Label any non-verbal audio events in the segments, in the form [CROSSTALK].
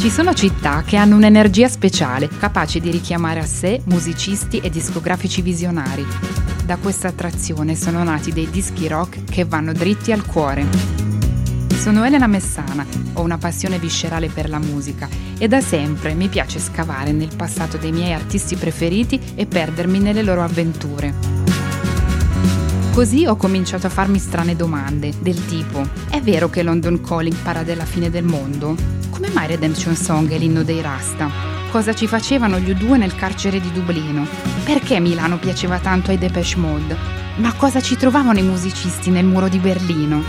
Ci sono città che hanno un'energia speciale, capace di richiamare a sé musicisti e discografici visionari. Da questa attrazione sono nati dei dischi rock che vanno dritti al cuore. Sono Elena Messana, ho una passione viscerale per la musica e da sempre mi piace scavare nel passato dei miei artisti preferiti e perdermi nelle loro avventure. Così ho cominciato a farmi strane domande, del tipo: è vero che London Calling parla della fine del mondo? Come mai Redemption Song è l'inno dei Rasta? Cosa ci facevano gli U2 nel carcere di Dublino? Perché Milano piaceva tanto ai Depeche Mode? Ma cosa ci trovavano i musicisti nel muro di Berlino?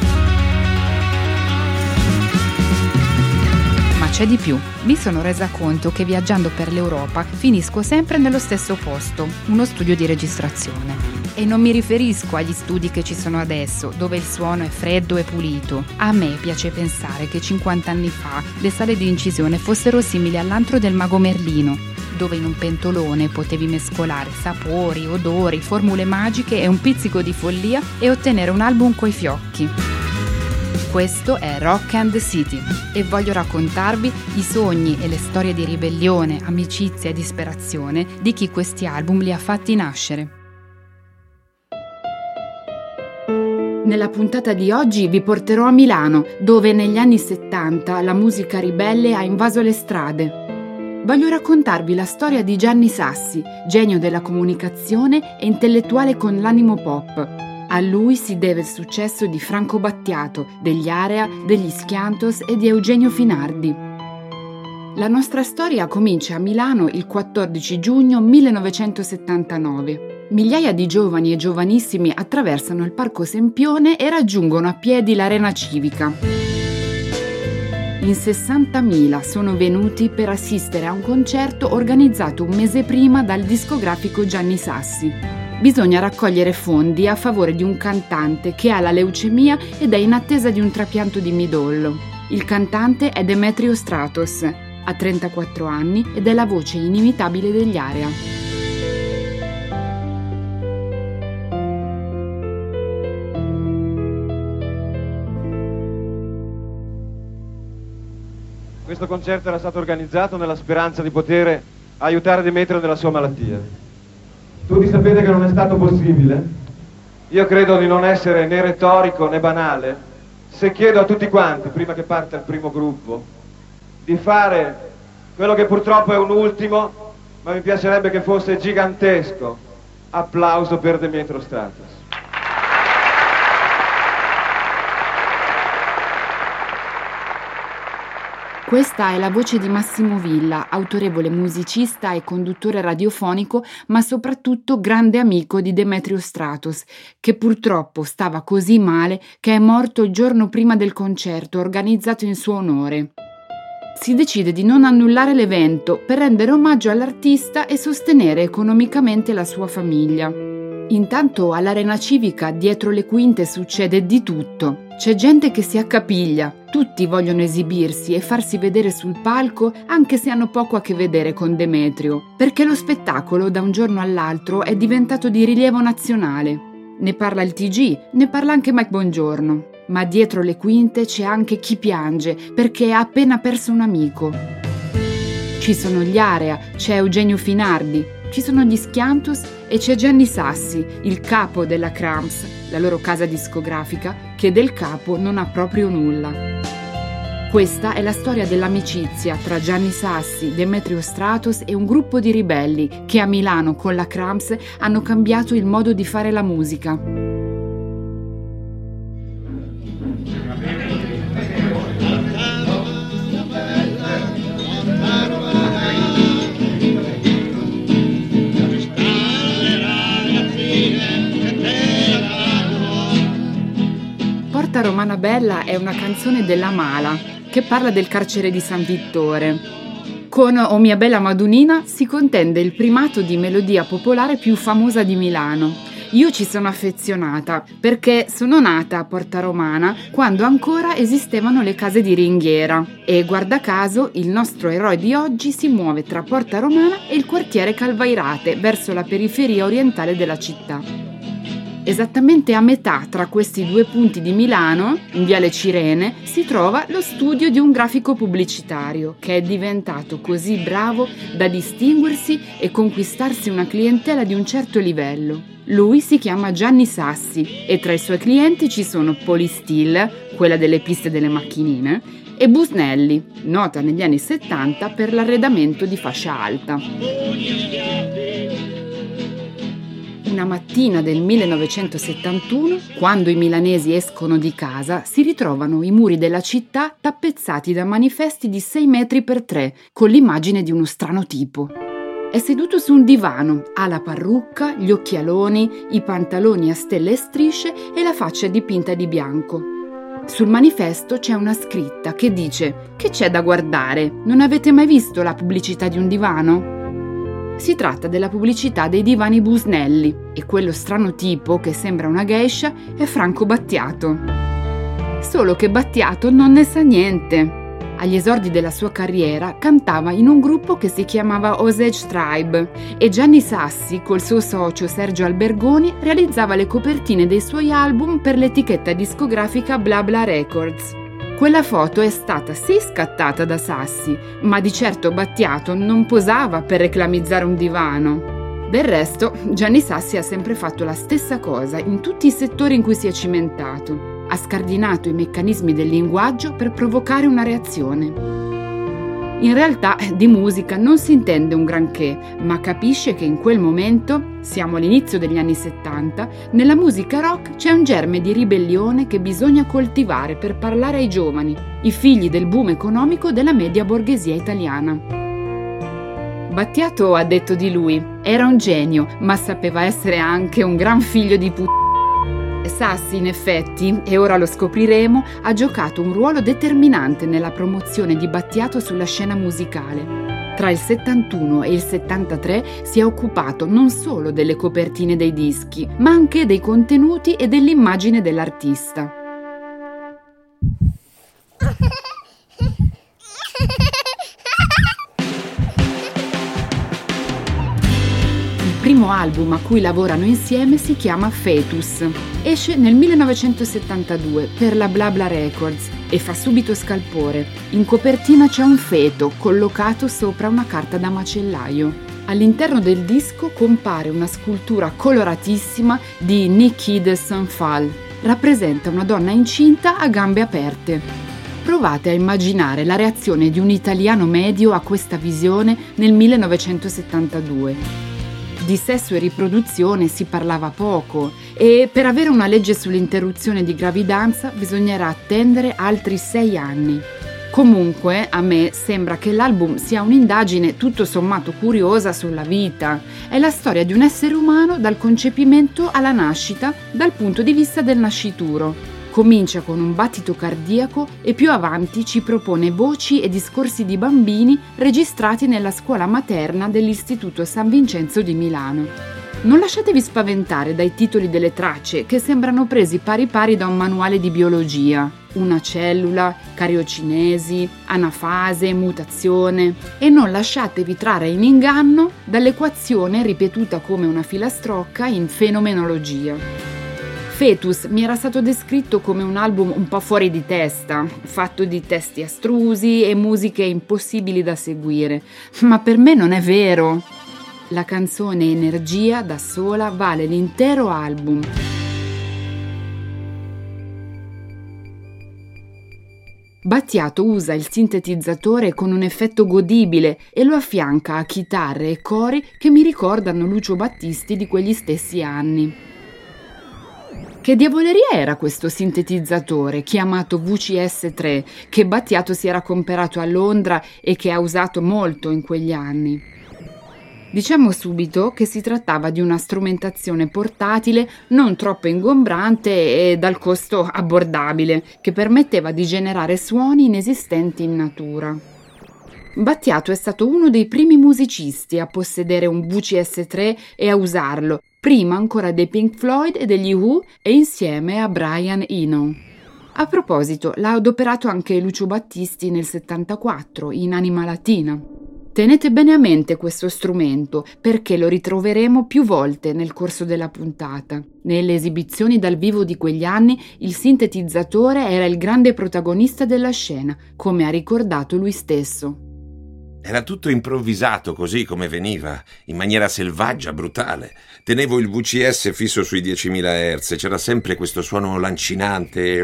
Ma c'è di più. Mi sono resa conto che viaggiando per l'Europa finisco sempre nello stesso posto, uno studio di registrazione. E non mi riferisco agli studi che ci sono adesso, dove il suono è freddo e pulito. A me piace pensare che 50 anni fa le sale di incisione fossero simili all'antro del mago Merlino, dove in un pentolone potevi mescolare sapori, odori, formule magiche e un pizzico di follia e ottenere un album coi fiocchi. Questo è Rock and City e voglio raccontarvi i sogni e le storie di ribellione, amicizia e disperazione di chi questi album li ha fatti nascere. Nella puntata di oggi vi porterò a Milano, dove negli anni 70 la musica ribelle ha invaso le strade. Voglio raccontarvi la storia di Gianni Sassi, genio della comunicazione e intellettuale con l'animo pop. A lui si deve il successo di Franco Battiato, degli Area, degli Schiantos e di Eugenio Finardi. La nostra storia comincia a Milano il 14 giugno 1979. Migliaia di giovani e giovanissimi attraversano il Parco Sempione e raggiungono a piedi l'arena civica. In 60.000 sono venuti per assistere a un concerto organizzato un mese prima dal discografico Gianni Sassi. Bisogna raccogliere fondi a favore di un cantante che ha la leucemia ed è in attesa di un trapianto di midollo. Il cantante è Demetrio Stratos, ha 34 anni ed è la voce inimitabile degli Area. Questo concerto era stato organizzato nella speranza di poter aiutare Demetrio nella sua malattia. Tutti sapete che non è stato possibile? Io credo di non essere né retorico né banale se chiedo a tutti quanti, prima che parte il primo gruppo, di fare quello che purtroppo è un ultimo, ma mi piacerebbe che fosse gigantesco, applauso per Demetrio Stratos. Questa è la voce di Massimo Villa, autorevole musicista e conduttore radiofonico, ma soprattutto grande amico di Demetrio Stratos, che purtroppo stava così male che è morto il giorno prima del concerto organizzato in suo onore. Si decide di non annullare l'evento per rendere omaggio all'artista e sostenere economicamente la sua famiglia. Intanto all'arena civica, dietro le quinte, succede di tutto. C'è gente che si accapiglia, tutti vogliono esibirsi e farsi vedere sul palco anche se hanno poco a che vedere con Demetrio, perché lo spettacolo da un giorno all'altro è diventato di rilievo nazionale. Ne parla il TG, ne parla anche Mike Bongiorno. Ma dietro le quinte c'è anche chi piange perché ha appena perso un amico. Ci sono gli Area, c'è Eugenio Finardi, ci sono gli Schiantus e c'è Gianni Sassi, il capo della Cramps, la loro casa discografica, che del capo non ha proprio nulla. Questa è la storia dell'amicizia tra Gianni Sassi, Demetrio Stratos e un gruppo di ribelli che a Milano con la Cramps hanno cambiato il modo di fare la musica. Porta Romana Bella è una canzone della Mala che parla del carcere di San Vittore. Con O mia bella Madunina si contende il primato di melodia popolare più famosa di Milano. Io ci sono affezionata perché sono nata a Porta Romana quando ancora esistevano le case di ringhiera e guarda caso il nostro eroe di oggi si muove tra Porta Romana e il quartiere Calvairate verso la periferia orientale della città. Esattamente a metà tra questi due punti di Milano, in Viale Cirene, si trova lo studio di un grafico pubblicitario che è diventato così bravo da distinguersi e conquistarsi una clientela di un certo livello. Lui si chiama Gianni Sassi e tra i suoi clienti ci sono Polistil, quella delle piste delle macchinine, e Busnelli, nota negli anni 70 per l'arredamento di fascia alta una mattina del 1971, quando i milanesi escono di casa, si ritrovano i muri della città tappezzati da manifesti di 6 metri per 3, con l'immagine di uno strano tipo. È seduto su un divano, ha la parrucca, gli occhialoni, i pantaloni a stelle e strisce e la faccia dipinta di bianco. Sul manifesto c'è una scritta che dice Che c'è da guardare? Non avete mai visto la pubblicità di un divano? Si tratta della pubblicità dei divani Busnelli e quello strano tipo che sembra una geisha è Franco Battiato. Solo che Battiato non ne sa niente. Agli esordi della sua carriera cantava in un gruppo che si chiamava Osage Tribe e Gianni Sassi, col suo socio Sergio Albergoni, realizzava le copertine dei suoi album per l'etichetta discografica Bla Bla Records. Quella foto è stata sì scattata da Sassi, ma di certo Battiato non posava per reclamizzare un divano. Del resto, Gianni Sassi ha sempre fatto la stessa cosa in tutti i settori in cui si è cimentato. Ha scardinato i meccanismi del linguaggio per provocare una reazione. In realtà di musica non si intende un granché, ma capisce che in quel momento, siamo all'inizio degli anni 70, nella musica rock c'è un germe di ribellione che bisogna coltivare per parlare ai giovani, i figli del boom economico della media borghesia italiana. Battiato ha detto di lui, era un genio, ma sapeva essere anche un gran figlio di puttana Sassi, in effetti, e ora lo scopriremo, ha giocato un ruolo determinante nella promozione di Battiato sulla scena musicale. Tra il 71 e il 73 si è occupato non solo delle copertine dei dischi, ma anche dei contenuti e dell'immagine dell'artista. Primo album a cui lavorano insieme si chiama Fetus. Esce nel 1972 per la Blabla Records e fa subito scalpore. In copertina c'è un feto collocato sopra una carta da macellaio. All'interno del disco compare una scultura coloratissima di Nikki de Saint-Phal. Rappresenta una donna incinta a gambe aperte. Provate a immaginare la reazione di un italiano medio a questa visione nel 1972. Di sesso e riproduzione si parlava poco e per avere una legge sull'interruzione di gravidanza bisognerà attendere altri sei anni. Comunque, a me sembra che l'album sia un'indagine tutto sommato curiosa sulla vita. È la storia di un essere umano dal concepimento alla nascita dal punto di vista del nascituro. Comincia con un battito cardiaco e più avanti ci propone voci e discorsi di bambini registrati nella scuola materna dell'Istituto San Vincenzo di Milano. Non lasciatevi spaventare dai titoli delle tracce che sembrano presi pari pari da un manuale di biologia. Una cellula, cariocinesi, anafase, mutazione e non lasciatevi trarre in inganno dall'equazione ripetuta come una filastrocca in fenomenologia. Fetus mi era stato descritto come un album un po' fuori di testa, fatto di testi astrusi e musiche impossibili da seguire, ma per me non è vero. La canzone Energia da sola vale l'intero album. Battiato usa il sintetizzatore con un effetto godibile e lo affianca a chitarre e cori che mi ricordano Lucio Battisti di quegli stessi anni. Che diavoleria era questo sintetizzatore chiamato VCS3 che Battiato si era comperato a Londra e che ha usato molto in quegli anni? Diciamo subito che si trattava di una strumentazione portatile non troppo ingombrante e dal costo abbordabile, che permetteva di generare suoni inesistenti in natura. Battiato è stato uno dei primi musicisti a possedere un VCS3 e a usarlo, prima ancora dei Pink Floyd e degli Who e insieme a Brian Eno. A proposito, l'ha adoperato anche Lucio Battisti nel 74 in Anima Latina. Tenete bene a mente questo strumento perché lo ritroveremo più volte nel corso della puntata. Nelle esibizioni dal vivo di quegli anni il sintetizzatore era il grande protagonista della scena, come ha ricordato lui stesso. Era tutto improvvisato così come veniva, in maniera selvaggia, brutale. Tenevo il VCS fisso sui 10.000 Hz, c'era sempre questo suono lancinante.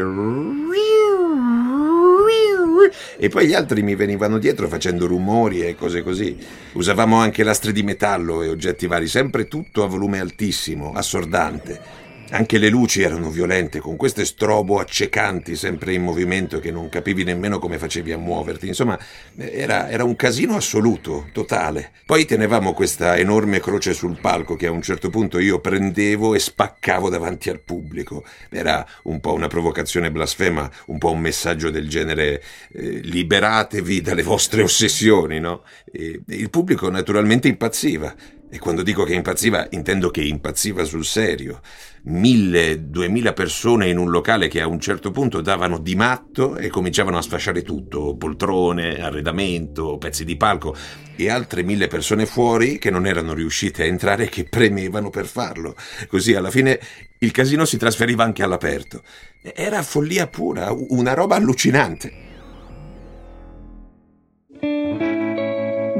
E poi gli altri mi venivano dietro facendo rumori e cose così. Usavamo anche lastre di metallo e oggetti vari, sempre tutto a volume altissimo, assordante. Anche le luci erano violente, con queste strobo accecanti sempre in movimento che non capivi nemmeno come facevi a muoverti. Insomma, era, era, un casino assoluto, totale. Poi tenevamo questa enorme croce sul palco che a un certo punto io prendevo e spaccavo davanti al pubblico. Era un po' una provocazione blasfema, un po' un messaggio del genere eh, liberatevi dalle vostre ossessioni, no? E il pubblico naturalmente impazziva. E quando dico che impazziva, intendo che impazziva sul serio. Mille, duemila persone in un locale che a un certo punto davano di matto e cominciavano a sfasciare tutto, poltrone, arredamento, pezzi di palco, e altre mille persone fuori che non erano riuscite a entrare e che premevano per farlo. Così alla fine il casino si trasferiva anche all'aperto. Era follia pura, una roba allucinante.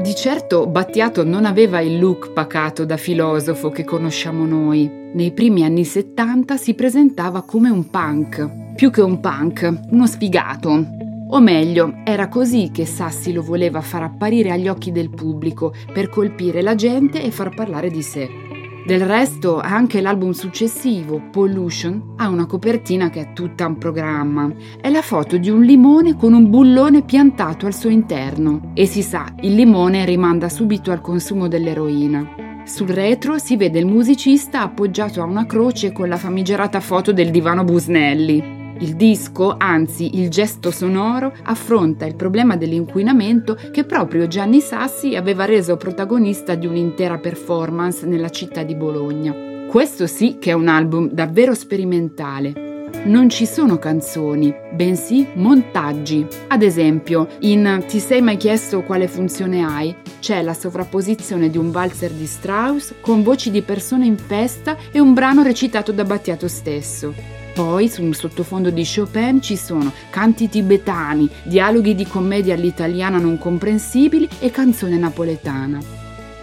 Di certo Battiato non aveva il look pacato da filosofo che conosciamo noi. Nei primi anni 70 si presentava come un punk, più che un punk, uno sfigato. O meglio, era così che Sassi lo voleva far apparire agli occhi del pubblico per colpire la gente e far parlare di sé. Del resto, anche l'album successivo, Pollution, ha una copertina che è tutta un programma. È la foto di un limone con un bullone piantato al suo interno. E si sa, il limone rimanda subito al consumo dell'eroina. Sul retro si vede il musicista appoggiato a una croce con la famigerata foto del divano Busnelli. Il disco, anzi il gesto sonoro, affronta il problema dell'inquinamento che proprio Gianni Sassi aveva reso protagonista di un'intera performance nella città di Bologna. Questo sì che è un album davvero sperimentale. Non ci sono canzoni, bensì montaggi. Ad esempio, in Ti sei mai chiesto quale funzione hai? C'è la sovrapposizione di un valzer di Strauss con voci di persone in festa e un brano recitato da Battiato stesso. Poi, su un sottofondo di Chopin, ci sono canti tibetani, dialoghi di commedia all'italiana non comprensibili e canzone napoletana.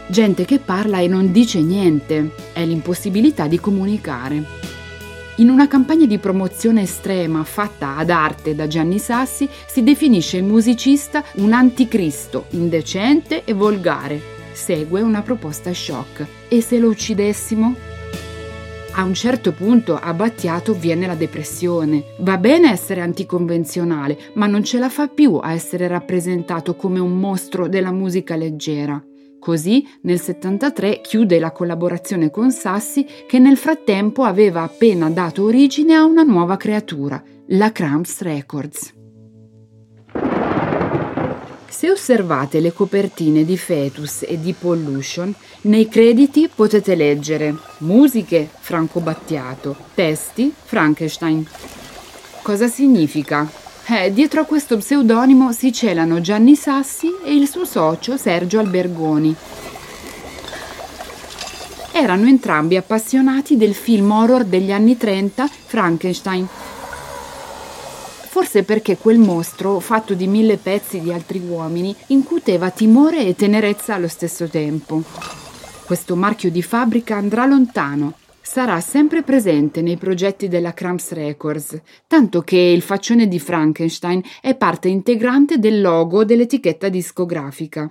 Gente che parla e non dice niente, è l'impossibilità di comunicare. In una campagna di promozione estrema fatta ad arte da Gianni Sassi si definisce il musicista un anticristo, indecente e volgare. Segue una proposta shock. E se lo uccidessimo? A un certo punto a Battiato viene la depressione. Va bene essere anticonvenzionale, ma non ce la fa più a essere rappresentato come un mostro della musica leggera. Così nel 73 chiude la collaborazione con Sassi che nel frattempo aveva appena dato origine a una nuova creatura, la Cramps Records. Se osservate le copertine di Fetus e di Pollution, nei crediti potete leggere musiche Franco Battiato, testi Frankenstein. Cosa significa? Eh, dietro a questo pseudonimo si celano Gianni Sassi e il suo socio Sergio Albergoni. Erano entrambi appassionati del film horror degli anni 30 Frankenstein forse perché quel mostro, fatto di mille pezzi di altri uomini, incuteva timore e tenerezza allo stesso tempo. Questo marchio di fabbrica andrà lontano, sarà sempre presente nei progetti della Cramps Records, tanto che il faccione di Frankenstein è parte integrante del logo dell'etichetta discografica.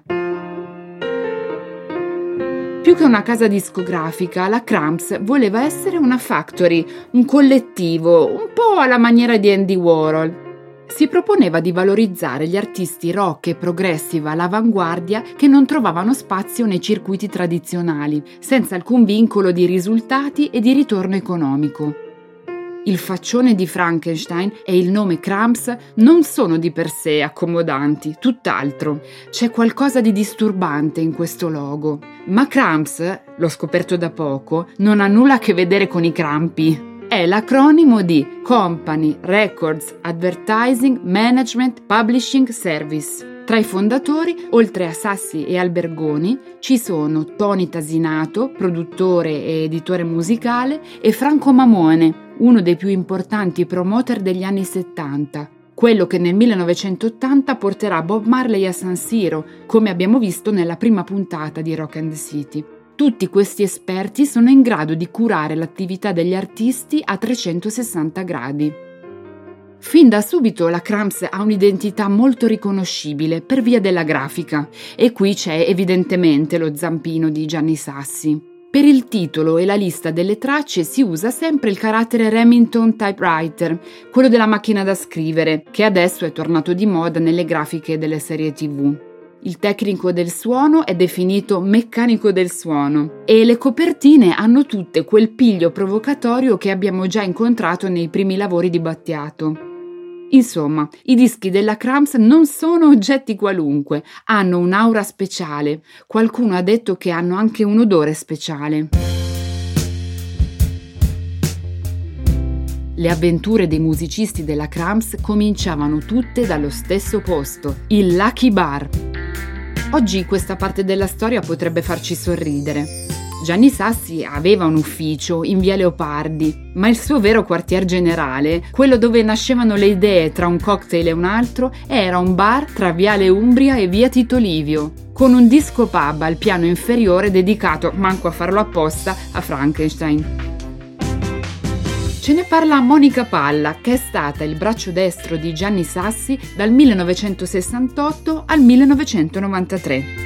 Più che una casa discografica, la Cramps voleva essere una factory, un collettivo, un po' alla maniera di Andy Warhol. Si proponeva di valorizzare gli artisti rock e progressive all'avanguardia che non trovavano spazio nei circuiti tradizionali, senza alcun vincolo di risultati e di ritorno economico. Il faccione di Frankenstein e il nome Cramps non sono di per sé accomodanti, tutt'altro. C'è qualcosa di disturbante in questo logo. Ma Cramps, l'ho scoperto da poco, non ha nulla a che vedere con i crampi. È l'acronimo di Company Records Advertising Management Publishing Service. Tra i fondatori, oltre a Sassi e Albergoni, ci sono Tony Tasinato, produttore e editore musicale, e Franco Mamone, uno dei più importanti promoter degli anni 70, quello che nel 1980 porterà Bob Marley a San Siro, come abbiamo visto nella prima puntata di Rock and City. Tutti questi esperti sono in grado di curare l'attività degli artisti a 360 gradi. Fin da subito la Cramps ha un'identità molto riconoscibile per via della grafica e qui c'è evidentemente lo zampino di Gianni Sassi. Per il titolo e la lista delle tracce si usa sempre il carattere Remington Typewriter, quello della macchina da scrivere, che adesso è tornato di moda nelle grafiche delle serie TV. Il tecnico del suono è definito meccanico del suono e le copertine hanno tutte quel piglio provocatorio che abbiamo già incontrato nei primi lavori di Battiato. Insomma, i dischi della Cramps non sono oggetti qualunque, hanno un'aura speciale. Qualcuno ha detto che hanno anche un odore speciale. Le avventure dei musicisti della Cramps cominciavano tutte dallo stesso posto, il Lucky Bar. Oggi questa parte della storia potrebbe farci sorridere. Gianni Sassi aveva un ufficio in via Leopardi, ma il suo vero quartier generale, quello dove nascevano le idee tra un cocktail e un altro, era un bar tra viale Umbria e via Tito Livio, con un disco pub al piano inferiore dedicato, manco a farlo apposta, a Frankenstein. Ce ne parla Monica Palla, che è stata il braccio destro di Gianni Sassi dal 1968 al 1993.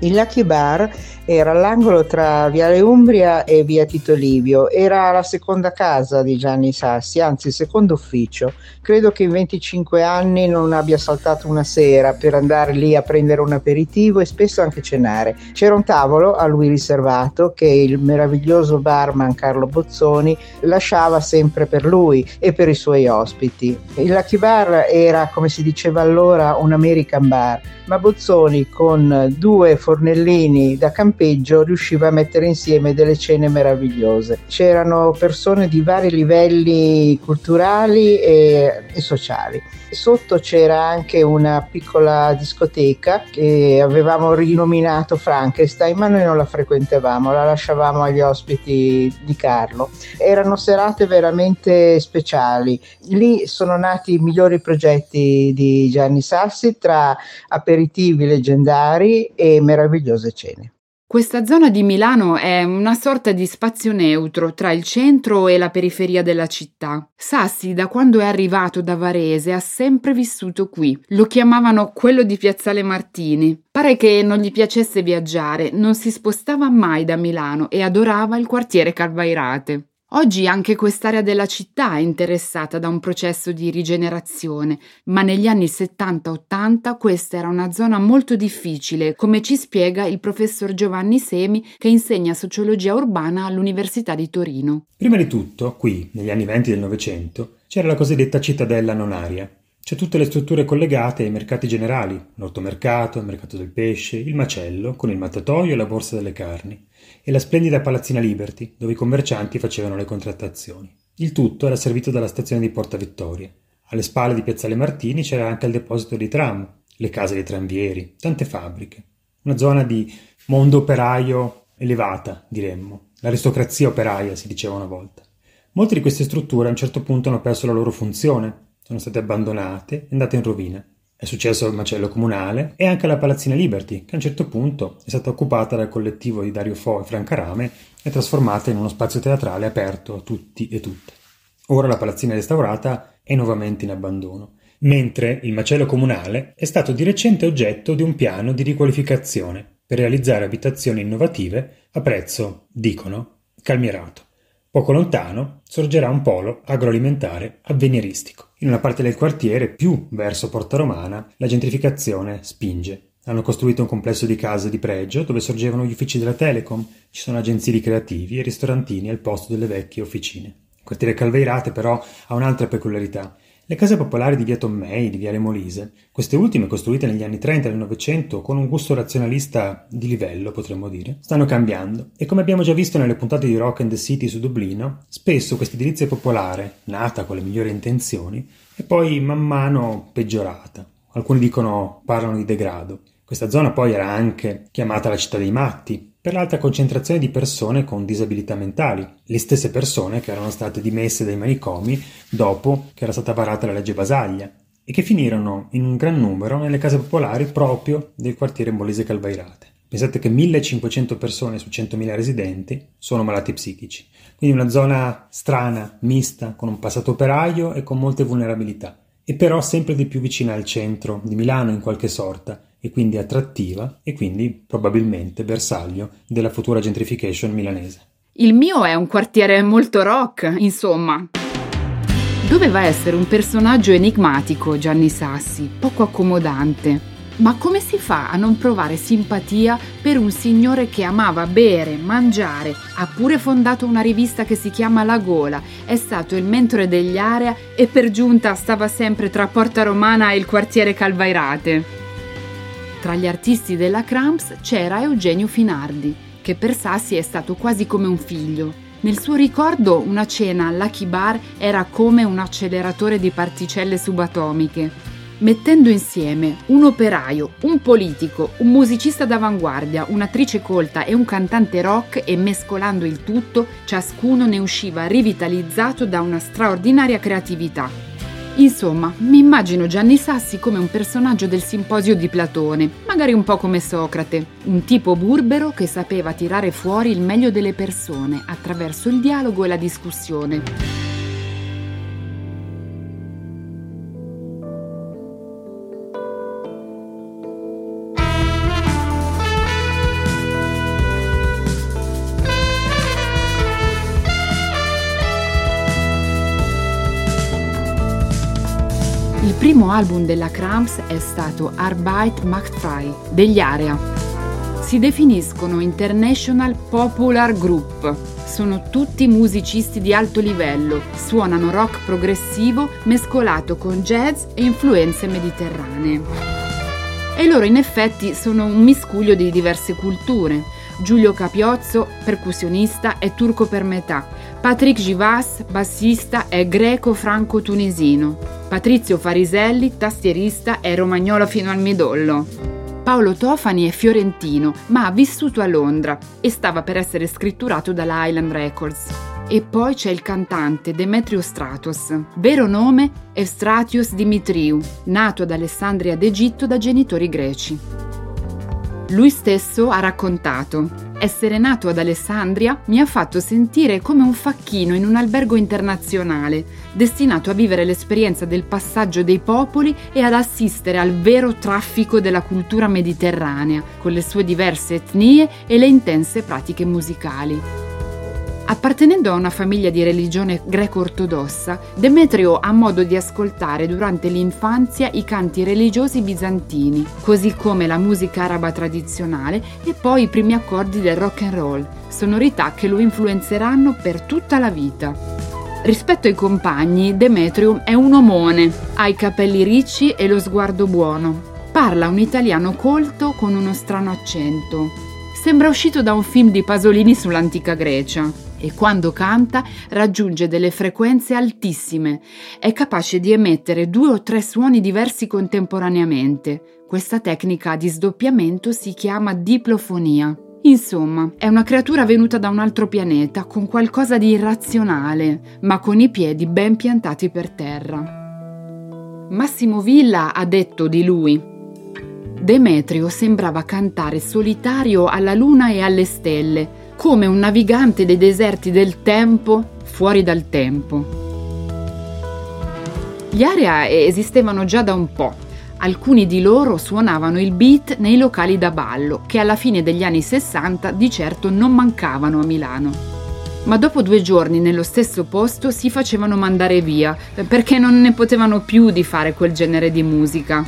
Il Lucky Bar era all'angolo tra Viale Umbria e Via Tito Livio. Era la seconda casa di Gianni Sassi, anzi il secondo ufficio. Credo che in 25 anni non abbia saltato una sera per andare lì a prendere un aperitivo e spesso anche cenare. C'era un tavolo a lui riservato che il meraviglioso barman Carlo Bozzoni lasciava sempre per lui e per i suoi ospiti. Il Lucky Bar era, come si diceva allora, un American bar, ma Bozzoni con due fornellini da campeggio campeggio riusciva a mettere insieme delle cene meravigliose. C'erano persone di vari livelli culturali e, e sociali. Sotto c'era anche una piccola discoteca che avevamo rinominato Frankenstein, ma noi non la frequentavamo, la lasciavamo agli ospiti di Carlo. Erano serate veramente speciali. Lì sono nati i migliori progetti di Gianni Sassi tra aperitivi leggendari e meravigliose cene. Questa zona di Milano è una sorta di spazio neutro tra il centro e la periferia della città. Sassi, da quando è arrivato da Varese, ha sempre vissuto qui. Lo chiamavano quello di Piazzale Martini. Pare che non gli piacesse viaggiare, non si spostava mai da Milano e adorava il quartiere Calvairate. Oggi anche quest'area della città è interessata da un processo di rigenerazione, ma negli anni 70-80 questa era una zona molto difficile, come ci spiega il professor Giovanni Semi che insegna sociologia urbana all'Università di Torino. Prima di tutto, qui, negli anni 20 del Novecento, c'era la cosiddetta cittadella nonaria, c'è tutte le strutture collegate ai mercati generali, l'ortomercato, il mercato del pesce, il macello, con il mattatoio e la borsa delle carni e la splendida palazzina Liberty, dove i commercianti facevano le contrattazioni. Il tutto era servito dalla stazione di Porta Vittoria. Alle spalle di Piazzale Martini c'era anche il deposito di tram, le case dei tranvieri, tante fabbriche. Una zona di mondo operaio elevata, diremmo. L'aristocrazia operaia, si diceva una volta. Molte di queste strutture a un certo punto hanno perso la loro funzione, sono state abbandonate e andate in rovina. È successo al macello comunale e anche alla Palazzina Liberty, che a un certo punto è stata occupata dal collettivo di Dario Fo e Franca Rame e trasformata in uno spazio teatrale aperto a tutti e tutte. Ora la palazzina restaurata è nuovamente in abbandono, mentre il macello comunale è stato di recente oggetto di un piano di riqualificazione per realizzare abitazioni innovative a prezzo, dicono, calmierato. Poco lontano sorgerà un polo agroalimentare avveniristico. In una parte del quartiere, più verso Porta Romana, la gentrificazione spinge. Hanno costruito un complesso di case di pregio dove sorgevano gli uffici della Telecom, ci sono agenzie di creativi e ristorantini al posto delle vecchie officine. Il quartiere Calveirate però ha un'altra peculiarità. Le case popolari di via Tommei, di viale Molise, queste ultime costruite negli anni 30 del Novecento con un gusto razionalista di livello, potremmo dire, stanno cambiando e come abbiamo già visto nelle puntate di Rock and the City su Dublino, spesso questa edilizia popolare, nata con le migliori intenzioni, è poi man mano peggiorata. Alcuni dicono, parlano di degrado. Questa zona poi era anche chiamata la città dei matti, per l'alta concentrazione di persone con disabilità mentali, le stesse persone che erano state dimesse dai manicomi dopo che era stata varata la legge Basaglia e che finirono in un gran numero nelle case popolari proprio del quartiere Molise Calvairate. Pensate che 1500 persone su 100.000 residenti sono malati psichici, quindi una zona strana, mista, con un passato operaio e con molte vulnerabilità, e però sempre di più vicina al centro di Milano in qualche sorta, e quindi attrattiva e quindi probabilmente bersaglio della futura gentrification milanese. Il mio è un quartiere molto rock, insomma. Doveva essere un personaggio enigmatico Gianni Sassi, poco accomodante. Ma come si fa a non provare simpatia per un signore che amava bere, mangiare, ha pure fondato una rivista che si chiama La Gola, è stato il mentore degli area e per giunta stava sempre tra Porta Romana e il quartiere Calvairate? Tra gli artisti della Cramps c'era Eugenio Finardi, che per Sassi è stato quasi come un figlio. Nel suo ricordo una cena al Lucky Bar era come un acceleratore di particelle subatomiche. Mettendo insieme un operaio, un politico, un musicista d'avanguardia, un'attrice colta e un cantante rock e mescolando il tutto, ciascuno ne usciva rivitalizzato da una straordinaria creatività. Insomma, mi immagino Gianni Sassi come un personaggio del simposio di Platone, magari un po' come Socrate, un tipo burbero che sapeva tirare fuori il meglio delle persone attraverso il dialogo e la discussione. Album della Cramps è stato Arbeit macht frei degli Area. Si definiscono International Popular Group. Sono tutti musicisti di alto livello, suonano rock progressivo mescolato con jazz e influenze mediterranee. E loro in effetti sono un miscuglio di diverse culture. Giulio Capiozzo, percussionista, è turco per metà. Patrick Givas, bassista, è greco-franco-tunisino. Patrizio Fariselli, tastierista, è romagnolo fino al midollo. Paolo Tofani è fiorentino, ma ha vissuto a Londra e stava per essere scritturato dalla Island Records. E poi c'è il cantante Demetrio Stratos, vero nome Eustratios Dimitriou, nato ad Alessandria d'Egitto da genitori greci. Lui stesso ha raccontato: Essere nato ad Alessandria mi ha fatto sentire come un facchino in un albergo internazionale, destinato a vivere l'esperienza del passaggio dei popoli e ad assistere al vero traffico della cultura mediterranea, con le sue diverse etnie e le intense pratiche musicali. Appartenendo a una famiglia di religione greco-ortodossa, Demetrio ha modo di ascoltare durante l'infanzia i canti religiosi bizantini, così come la musica araba tradizionale e poi i primi accordi del rock and roll, sonorità che lo influenzeranno per tutta la vita. Rispetto ai compagni, Demetrio è un omone, ha i capelli ricci e lo sguardo buono. Parla un italiano colto con uno strano accento. Sembra uscito da un film di Pasolini sull'antica Grecia e quando canta raggiunge delle frequenze altissime. È capace di emettere due o tre suoni diversi contemporaneamente. Questa tecnica di sdoppiamento si chiama diplofonia. Insomma, è una creatura venuta da un altro pianeta, con qualcosa di irrazionale, ma con i piedi ben piantati per terra. Massimo Villa ha detto di lui Demetrio sembrava cantare solitario alla luna e alle stelle, come un navigante dei deserti del tempo fuori dal tempo. Gli area esistevano già da un po'. Alcuni di loro suonavano il beat nei locali da ballo, che alla fine degli anni 60 di certo non mancavano a Milano. ma dopo due giorni nello stesso posto si facevano mandare via perché non ne potevano più di fare quel genere di musica.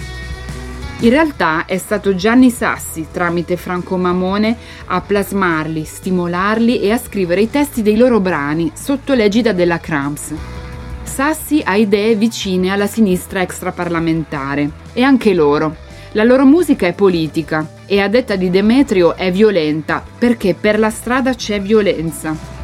In realtà è stato Gianni Sassi, tramite Franco Mamone, a plasmarli, stimolarli e a scrivere i testi dei loro brani sotto l'egida della Cramps. Sassi ha idee vicine alla sinistra extraparlamentare e anche loro. La loro musica è politica e a detta di Demetrio è violenta perché per la strada c'è violenza.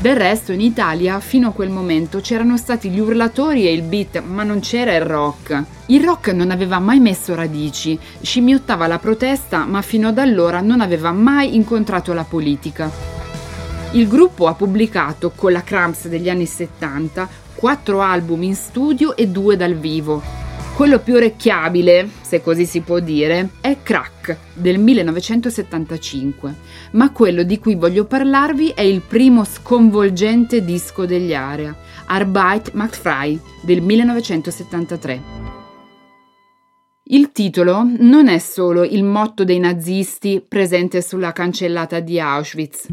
Del resto in Italia fino a quel momento c'erano stati gli urlatori e il beat, ma non c'era il rock. Il rock non aveva mai messo radici, scimmiottava la protesta, ma fino ad allora non aveva mai incontrato la politica. Il gruppo ha pubblicato con la Cramps degli anni 70 quattro album in studio e due dal vivo. Quello più orecchiabile, se così si può dire, è Crack del 1975, ma quello di cui voglio parlarvi è il primo sconvolgente disco degli Area, Arbeit macht frei del 1973. Il titolo non è solo il motto dei nazisti presente sulla cancellata di Auschwitz.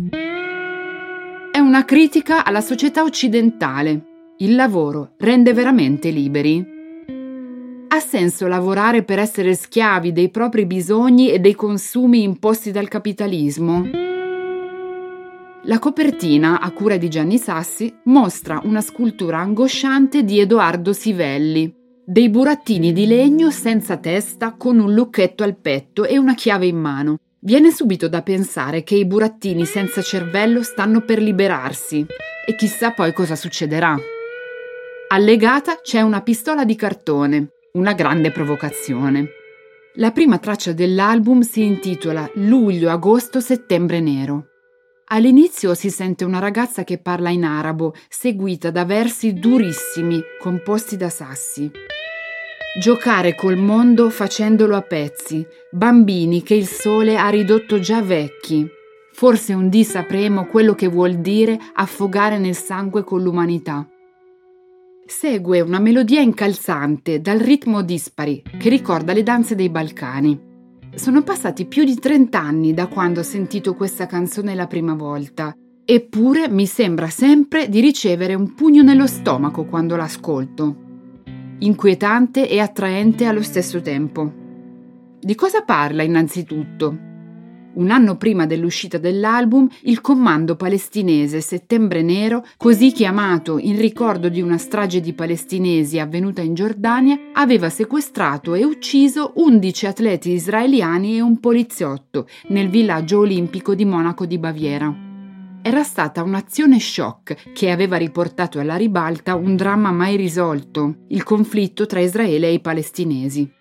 È una critica alla società occidentale. Il lavoro rende veramente liberi? Ha senso lavorare per essere schiavi dei propri bisogni e dei consumi imposti dal capitalismo? La copertina, a cura di Gianni Sassi, mostra una scultura angosciante di Edoardo Sivelli, dei burattini di legno senza testa con un lucchetto al petto e una chiave in mano. Viene subito da pensare che i burattini senza cervello stanno per liberarsi e chissà poi cosa succederà. Allegata c'è una pistola di cartone, una grande provocazione. La prima traccia dell'album si intitola Luglio, agosto, settembre nero. All'inizio si sente una ragazza che parla in arabo, seguita da versi durissimi, composti da sassi. Giocare col mondo facendolo a pezzi, bambini che il sole ha ridotto già vecchi. Forse un dì sapremo quello che vuol dire affogare nel sangue con l'umanità. Segue una melodia incalzante dal ritmo dispari che ricorda le danze dei Balcani. Sono passati più di 30 anni da quando ho sentito questa canzone la prima volta, eppure mi sembra sempre di ricevere un pugno nello stomaco quando l'ascolto. Inquietante e attraente allo stesso tempo. Di cosa parla innanzitutto? Un anno prima dell'uscita dell'album, il Comando palestinese Settembre Nero, così chiamato in ricordo di una strage di palestinesi avvenuta in Giordania, aveva sequestrato e ucciso 11 atleti israeliani e un poliziotto nel villaggio olimpico di Monaco di Baviera. Era stata un'azione shock che aveva riportato alla ribalta un dramma mai risolto, il conflitto tra Israele e i palestinesi.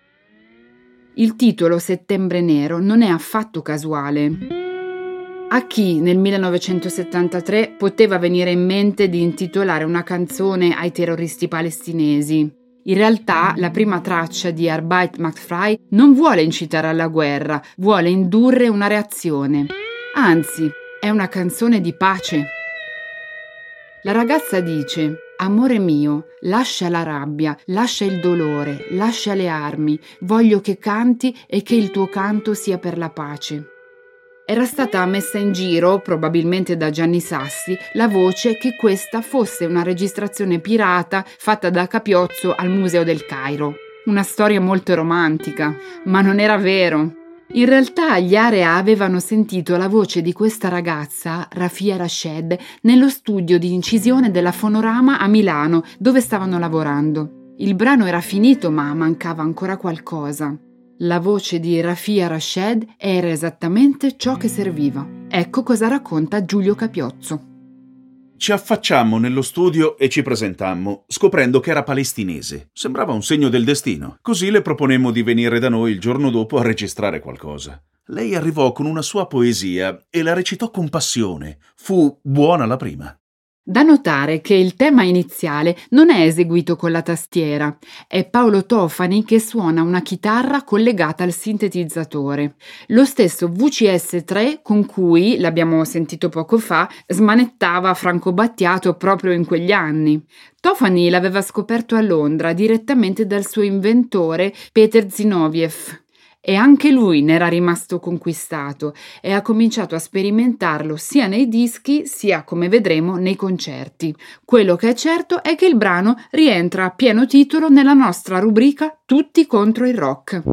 Il titolo Settembre Nero non è affatto casuale. A chi nel 1973 poteva venire in mente di intitolare una canzone ai terroristi palestinesi? In realtà la prima traccia di Arbeit macht frei non vuole incitare alla guerra, vuole indurre una reazione. Anzi, è una canzone di pace. La ragazza dice Amore mio, lascia la rabbia, lascia il dolore, lascia le armi, voglio che canti e che il tuo canto sia per la pace. Era stata messa in giro, probabilmente da Gianni Sassi, la voce che questa fosse una registrazione pirata fatta da Capiozzo al Museo del Cairo. Una storia molto romantica, ma non era vero. In realtà gli Area avevano sentito la voce di questa ragazza, Rafia Rashed, nello studio di incisione della Fonorama a Milano, dove stavano lavorando. Il brano era finito, ma mancava ancora qualcosa. La voce di Rafia Rashed era esattamente ciò che serviva. Ecco cosa racconta Giulio Capiozzo. Ci affacciammo nello studio e ci presentammo, scoprendo che era palestinese. Sembrava un segno del destino. Così le proponemmo di venire da noi il giorno dopo a registrare qualcosa. Lei arrivò con una sua poesia e la recitò con passione. Fu buona la prima. Da notare che il tema iniziale non è eseguito con la tastiera, è Paolo Tofani che suona una chitarra collegata al sintetizzatore. Lo stesso VCS3 con cui, l'abbiamo sentito poco fa, smanettava Franco Battiato proprio in quegli anni. Tofani l'aveva scoperto a Londra direttamente dal suo inventore Peter Zinoviev e anche lui ne era rimasto conquistato e ha cominciato a sperimentarlo sia nei dischi sia, come vedremo, nei concerti. Quello che è certo è che il brano rientra a pieno titolo nella nostra rubrica Tutti contro il rock.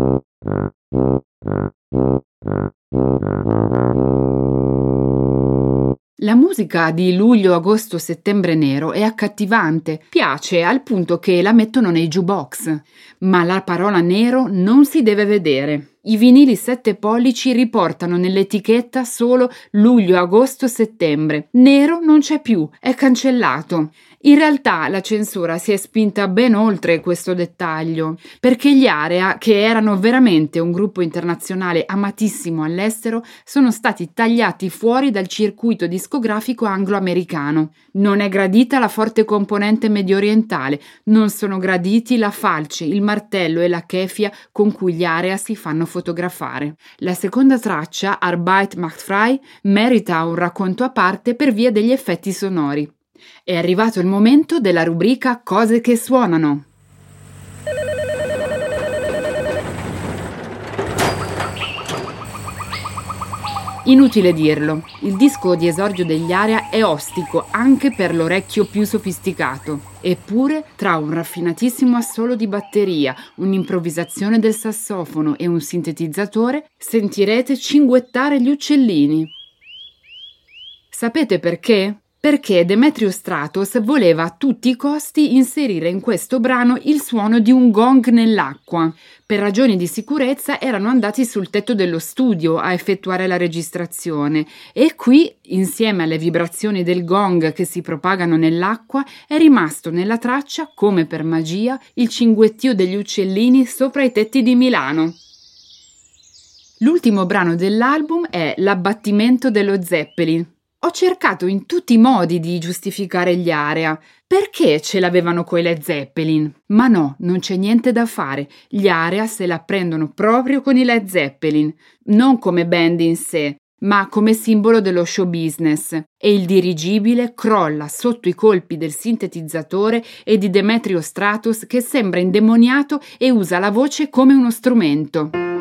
La musica di luglio, agosto, settembre nero è accattivante, piace al punto che la mettono nei jukebox, ma la parola nero non si deve vedere. I vinili 7 pollici riportano nell'etichetta solo luglio, agosto, settembre. Nero non c'è più, è cancellato. In realtà la censura si è spinta ben oltre questo dettaglio, perché gli Area, che erano veramente un gruppo internazionale amatissimo all'estero, sono stati tagliati fuori dal circuito discografico anglo-americano. Non è gradita la forte componente medio orientale, non sono graditi la falce, il martello e la kefia con cui gli Area si fanno fotografare. La seconda traccia, Arbeit macht frei, merita un racconto a parte per via degli effetti sonori. È arrivato il momento della rubrica Cose che suonano. Inutile dirlo, il disco di esordio degli Aria è ostico anche per l'orecchio più sofisticato. Eppure, tra un raffinatissimo assolo di batteria, un'improvvisazione del sassofono e un sintetizzatore, sentirete cinguettare gli uccellini. Sapete perché? Perché Demetrio Stratos voleva a tutti i costi inserire in questo brano il suono di un gong nell'acqua. Per ragioni di sicurezza erano andati sul tetto dello studio a effettuare la registrazione e qui, insieme alle vibrazioni del gong che si propagano nell'acqua, è rimasto nella traccia, come per magia, il cinguettio degli uccellini sopra i tetti di Milano. L'ultimo brano dell'album è L'abbattimento dello Zeppelin, ho cercato in tutti i modi di giustificare gli Area. Perché ce l'avevano coi Led Zeppelin? Ma no, non c'è niente da fare. Gli Area se la prendono proprio con i Led Zeppelin, non come band in sé, ma come simbolo dello show business. E il dirigibile crolla sotto i colpi del sintetizzatore e di Demetrio Stratus che sembra indemoniato e usa la voce come uno strumento.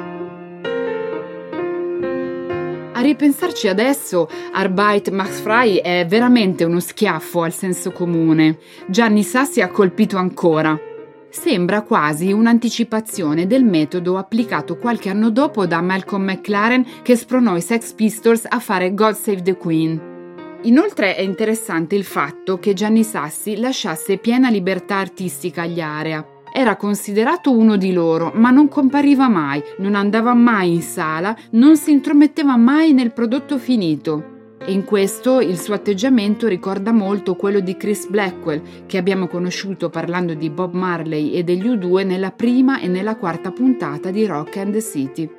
A ripensarci adesso, Arbeit Max Frei è veramente uno schiaffo al senso comune. Gianni Sassi ha colpito ancora. Sembra quasi un'anticipazione del metodo applicato qualche anno dopo da Malcolm McLaren che spronò i Sex Pistols a fare God Save the Queen. Inoltre è interessante il fatto che Gianni Sassi lasciasse piena libertà artistica agli Area. Era considerato uno di loro, ma non compariva mai, non andava mai in sala, non si intrometteva mai nel prodotto finito. E in questo il suo atteggiamento ricorda molto quello di Chris Blackwell, che abbiamo conosciuto parlando di Bob Marley e degli U2 nella prima e nella quarta puntata di Rock and the City.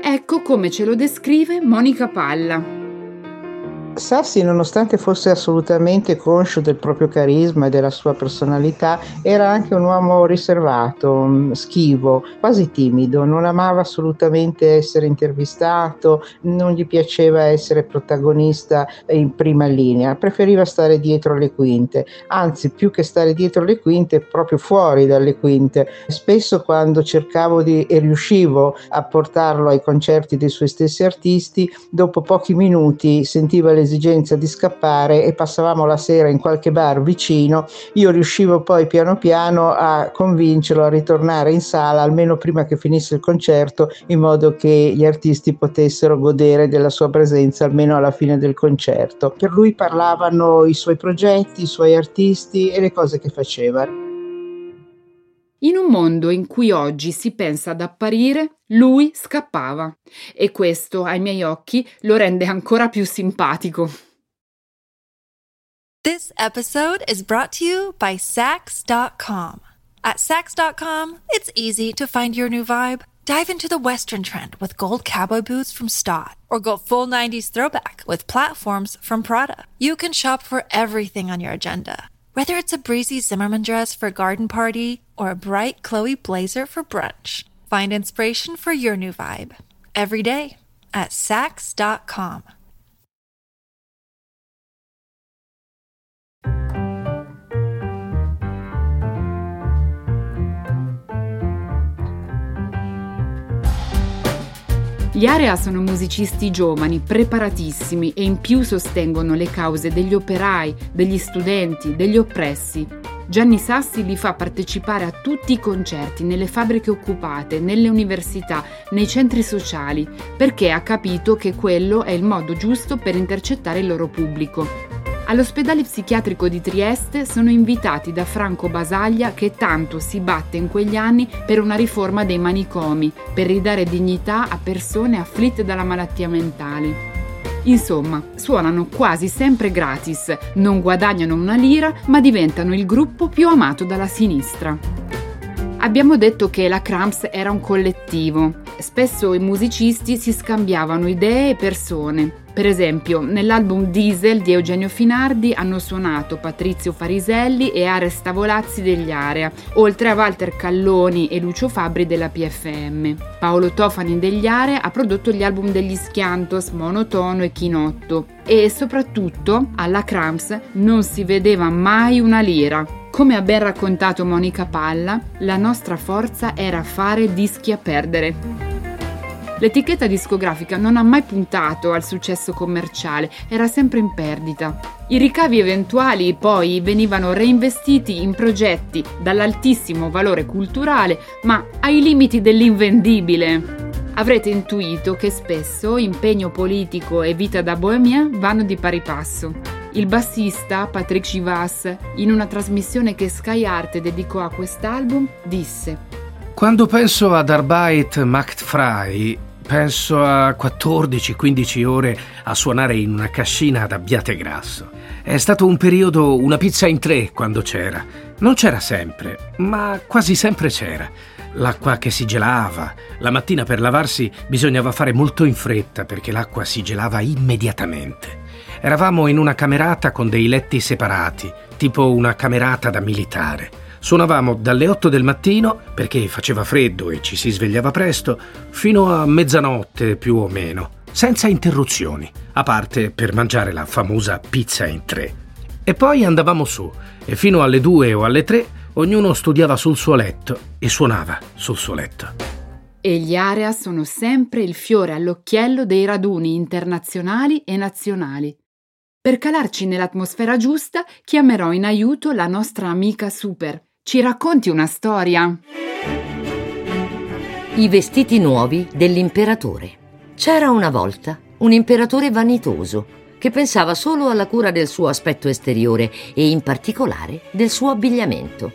Ecco come ce lo descrive Monica Palla. Sassi, nonostante fosse assolutamente conscio del proprio carisma e della sua personalità, era anche un uomo riservato, mm, schivo, quasi timido, non amava assolutamente essere intervistato, non gli piaceva essere protagonista in prima linea, preferiva stare dietro le quinte, anzi più che stare dietro le quinte, proprio fuori dalle quinte. Spesso quando cercavo di, e riuscivo a portarlo ai concerti dei suoi stessi artisti, dopo pochi minuti sentiva le l'esigenza di scappare e passavamo la sera in qualche bar vicino, io riuscivo poi piano piano a convincerlo a ritornare in sala almeno prima che finisse il concerto in modo che gli artisti potessero godere della sua presenza almeno alla fine del concerto. Per lui parlavano i suoi progetti, i suoi artisti e le cose che faceva. In un mondo in cui oggi si pensa ad apparire, lui scappava. E questo, ai miei occhi, lo rende ancora più simpatico. This episode is brought to you by Sax.com. At Sax.com, it's easy to find your new vibe. Dive into the Western trend with gold cowboy boots from Stott, or go full 90s throwback with platforms from Prada. You can shop for everything on your agenda Whether it's a breezy Zimmerman dress for a garden party or a bright Chloe blazer for brunch, find inspiration for your new vibe every day at Sax.com. Gli Area sono musicisti giovani, preparatissimi e in più sostengono le cause degli operai, degli studenti, degli oppressi. Gianni Sassi li fa partecipare a tutti i concerti, nelle fabbriche occupate, nelle università, nei centri sociali, perché ha capito che quello è il modo giusto per intercettare il loro pubblico. All'ospedale psichiatrico di Trieste sono invitati da Franco Basaglia che tanto si batte in quegli anni per una riforma dei manicomi, per ridare dignità a persone afflitte dalla malattia mentale. Insomma, suonano quasi sempre gratis, non guadagnano una lira, ma diventano il gruppo più amato dalla sinistra. Abbiamo detto che la Cramps era un collettivo. Spesso i musicisti si scambiavano idee e persone. Per esempio, nell'album Diesel di Eugenio Finardi hanno suonato Patrizio Fariselli e Ares Tavolazzi degli Area, oltre a Walter Calloni e Lucio Fabri della PFM. Paolo Tofani degli Area ha prodotto gli album degli Schiantos, Monotono e Chinotto. E soprattutto, alla Cramps non si vedeva mai una lira. Come ha ben raccontato Monica Palla, la nostra forza era fare dischi a perdere. L'etichetta discografica non ha mai puntato al successo commerciale, era sempre in perdita. I ricavi eventuali poi venivano reinvestiti in progetti dall'altissimo valore culturale, ma ai limiti dell'invendibile. Avrete intuito che spesso impegno politico e vita da bohemia vanno di pari passo. Il bassista Patrick Givas, in una trasmissione che Sky Art dedicò a quest'album, disse Quando penso ad Arbeit macht frei, Penso a 14-15 ore a suonare in una cascina ad Abbiate Grasso. È stato un periodo una pizza in tre quando c'era. Non c'era sempre, ma quasi sempre c'era. L'acqua che si gelava. La mattina per lavarsi bisognava fare molto in fretta perché l'acqua si gelava immediatamente. Eravamo in una camerata con dei letti separati, tipo una camerata da militare. Suonavamo dalle 8 del mattino, perché faceva freddo e ci si svegliava presto, fino a mezzanotte più o meno, senza interruzioni, a parte per mangiare la famosa pizza in tre. E poi andavamo su e fino alle 2 o alle 3 ognuno studiava sul suo letto e suonava sul suo letto. E gli area sono sempre il fiore all'occhiello dei raduni internazionali e nazionali. Per calarci nell'atmosfera giusta, chiamerò in aiuto la nostra amica Super, ci racconti una storia? I vestiti nuovi dell'imperatore. C'era una volta un imperatore vanitoso che pensava solo alla cura del suo aspetto esteriore e in particolare del suo abbigliamento.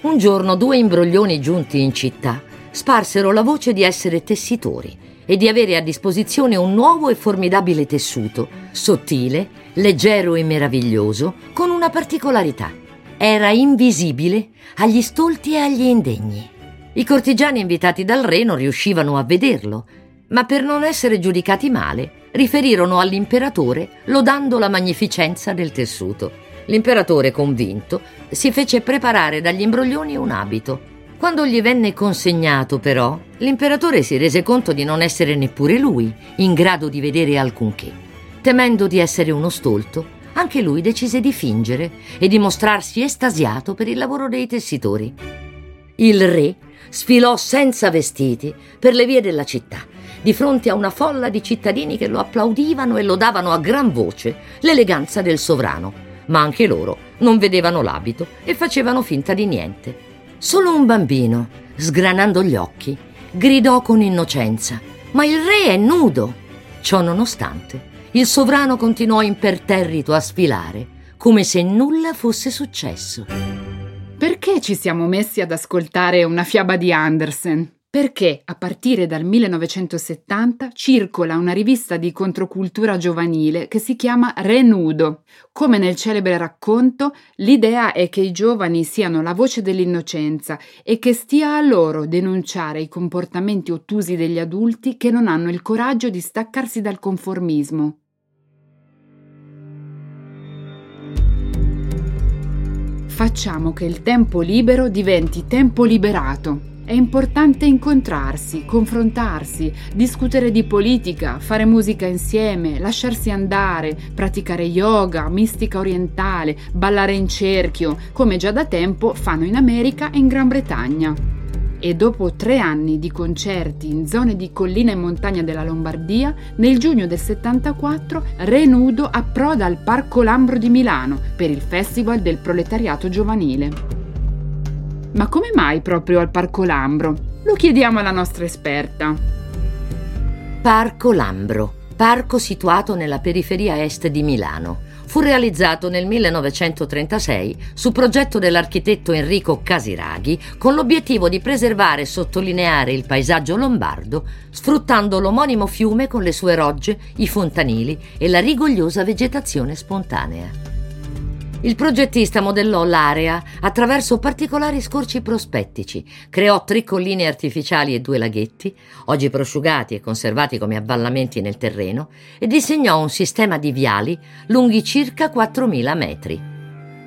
Un giorno due imbroglioni giunti in città sparsero la voce di essere tessitori e di avere a disposizione un nuovo e formidabile tessuto, sottile, leggero e meraviglioso, con una particolarità era invisibile agli stolti e agli indegni. I cortigiani invitati dal re non riuscivano a vederlo, ma per non essere giudicati male, riferirono all'imperatore lodando la magnificenza del tessuto. L'imperatore, convinto, si fece preparare dagli imbroglioni un abito. Quando gli venne consegnato, però, l'imperatore si rese conto di non essere neppure lui in grado di vedere alcunché. Temendo di essere uno stolto, anche lui decise di fingere e di mostrarsi estasiato per il lavoro dei tessitori. Il re sfilò senza vestiti per le vie della città, di fronte a una folla di cittadini che lo applaudivano e lodavano a gran voce l'eleganza del sovrano, ma anche loro non vedevano l'abito e facevano finta di niente. Solo un bambino, sgranando gli occhi, gridò con innocenza: Ma il re è nudo! Ciò nonostante, il sovrano continuò imperterrito a sfilare, come se nulla fosse successo. Perché ci siamo messi ad ascoltare una fiaba di Andersen? Perché a partire dal 1970 circola una rivista di controcultura giovanile che si chiama Renudo. Come nel celebre racconto, l'idea è che i giovani siano la voce dell'innocenza e che stia a loro denunciare i comportamenti ottusi degli adulti che non hanno il coraggio di staccarsi dal conformismo. Facciamo che il tempo libero diventi tempo liberato. È importante incontrarsi, confrontarsi, discutere di politica, fare musica insieme, lasciarsi andare, praticare yoga, mistica orientale, ballare in cerchio, come già da tempo fanno in America e in Gran Bretagna. E dopo tre anni di concerti in zone di collina e montagna della Lombardia, nel giugno del 74 Renudo approda al Parco Lambro di Milano per il Festival del Proletariato Giovanile. Ma come mai proprio al Parco Lambro? Lo chiediamo alla nostra esperta. Parco Lambro, parco situato nella periferia est di Milano fu realizzato nel 1936 su progetto dell'architetto Enrico Casiraghi con l'obiettivo di preservare e sottolineare il paesaggio lombardo sfruttando l'omonimo fiume con le sue rogge, i fontanili e la rigogliosa vegetazione spontanea. Il progettista modellò l'area attraverso particolari scorci prospettici, creò tre colline artificiali e due laghetti, oggi prosciugati e conservati come avvallamenti nel terreno, e disegnò un sistema di viali lunghi circa 4.000 metri.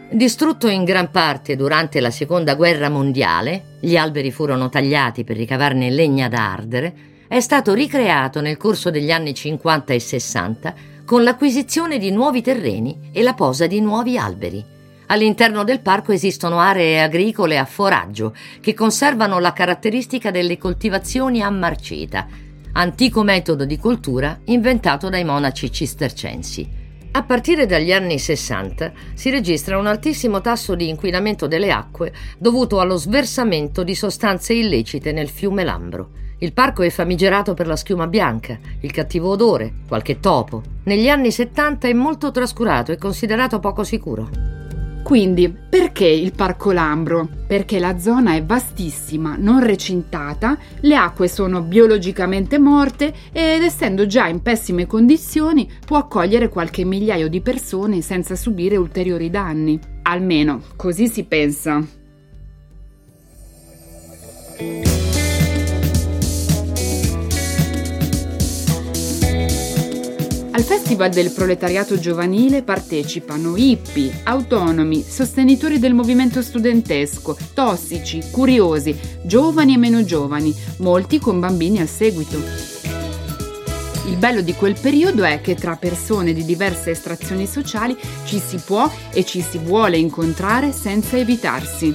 Distrutto in gran parte durante la Seconda Guerra Mondiale, gli alberi furono tagliati per ricavarne legna da ardere, è stato ricreato nel corso degli anni 50 e 60 con l'acquisizione di nuovi terreni e la posa di nuovi alberi. All'interno del parco esistono aree agricole a foraggio che conservano la caratteristica delle coltivazioni a marcita, antico metodo di coltura inventato dai monaci cistercensi. A partire dagli anni 60 si registra un altissimo tasso di inquinamento delle acque dovuto allo sversamento di sostanze illecite nel fiume Lambro. Il parco è famigerato per la schiuma bianca, il cattivo odore, qualche topo. Negli anni 70 è molto trascurato e considerato poco sicuro. Quindi, perché il Parco Lambro? Perché la zona è vastissima, non recintata, le acque sono biologicamente morte ed essendo già in pessime condizioni può accogliere qualche migliaio di persone senza subire ulteriori danni. Almeno, così si pensa. Al Festival del Proletariato Giovanile partecipano hippie, autonomi, sostenitori del movimento studentesco, tossici, curiosi, giovani e meno giovani, molti con bambini al seguito. Il bello di quel periodo è che tra persone di diverse estrazioni sociali ci si può e ci si vuole incontrare senza evitarsi.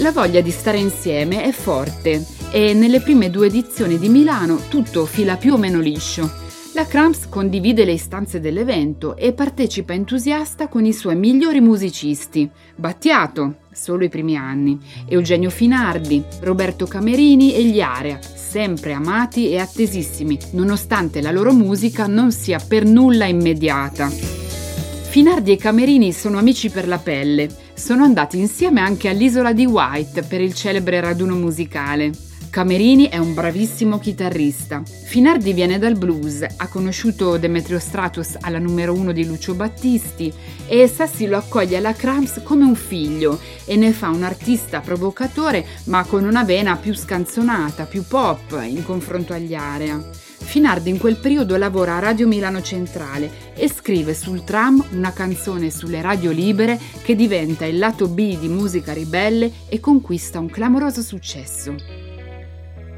La voglia di stare insieme è forte e nelle prime due edizioni di Milano tutto fila più o meno liscio. La Cramps condivide le istanze dell'evento e partecipa entusiasta con i suoi migliori musicisti. Battiato, solo i primi anni, Eugenio Finardi, Roberto Camerini e gli Area, sempre amati e attesissimi, nonostante la loro musica non sia per nulla immediata. Finardi e Camerini sono amici per la pelle, sono andati insieme anche all'isola di White per il celebre raduno musicale. Camerini è un bravissimo chitarrista. Finardi viene dal blues, ha conosciuto Demetrio Stratus alla numero uno di Lucio Battisti e Sassi lo accoglie alla Cramps come un figlio e ne fa un artista provocatore ma con una vena più scanzonata, più pop in confronto agli Area. Finardi in quel periodo lavora a Radio Milano Centrale e scrive sul tram una canzone sulle radio libere che diventa il lato B di musica ribelle e conquista un clamoroso successo.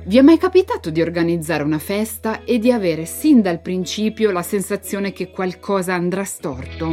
Vi è mai capitato di organizzare una festa e di avere sin dal principio la sensazione che qualcosa andrà storto?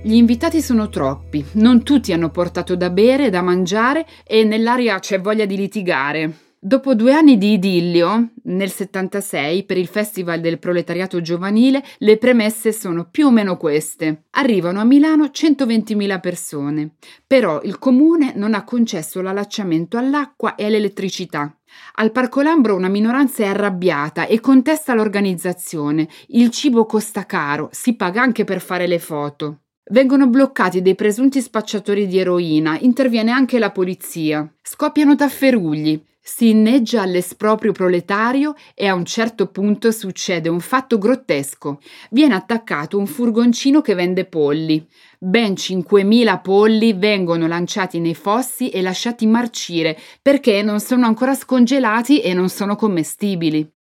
Gli invitati sono troppi, non tutti hanno portato da bere da mangiare e nell'aria c'è voglia di litigare. Dopo due anni di idillio, nel 76, per il Festival del Proletariato Giovanile, le premesse sono più o meno queste. Arrivano a Milano 120.000 persone, però il comune non ha concesso l'allacciamento all'acqua e all'elettricità. Al Parco Lambro una minoranza è arrabbiata e contesta l'organizzazione. Il cibo costa caro, si paga anche per fare le foto. Vengono bloccati dei presunti spacciatori di eroina, interviene anche la polizia. Scoppiano tafferugli si inneggia all'esproprio proletario e a un certo punto succede un fatto grottesco. Viene attaccato un furgoncino che vende polli. Ben 5.000 polli vengono lanciati nei fossi e lasciati marcire perché non sono ancora scongelati e non sono commestibili.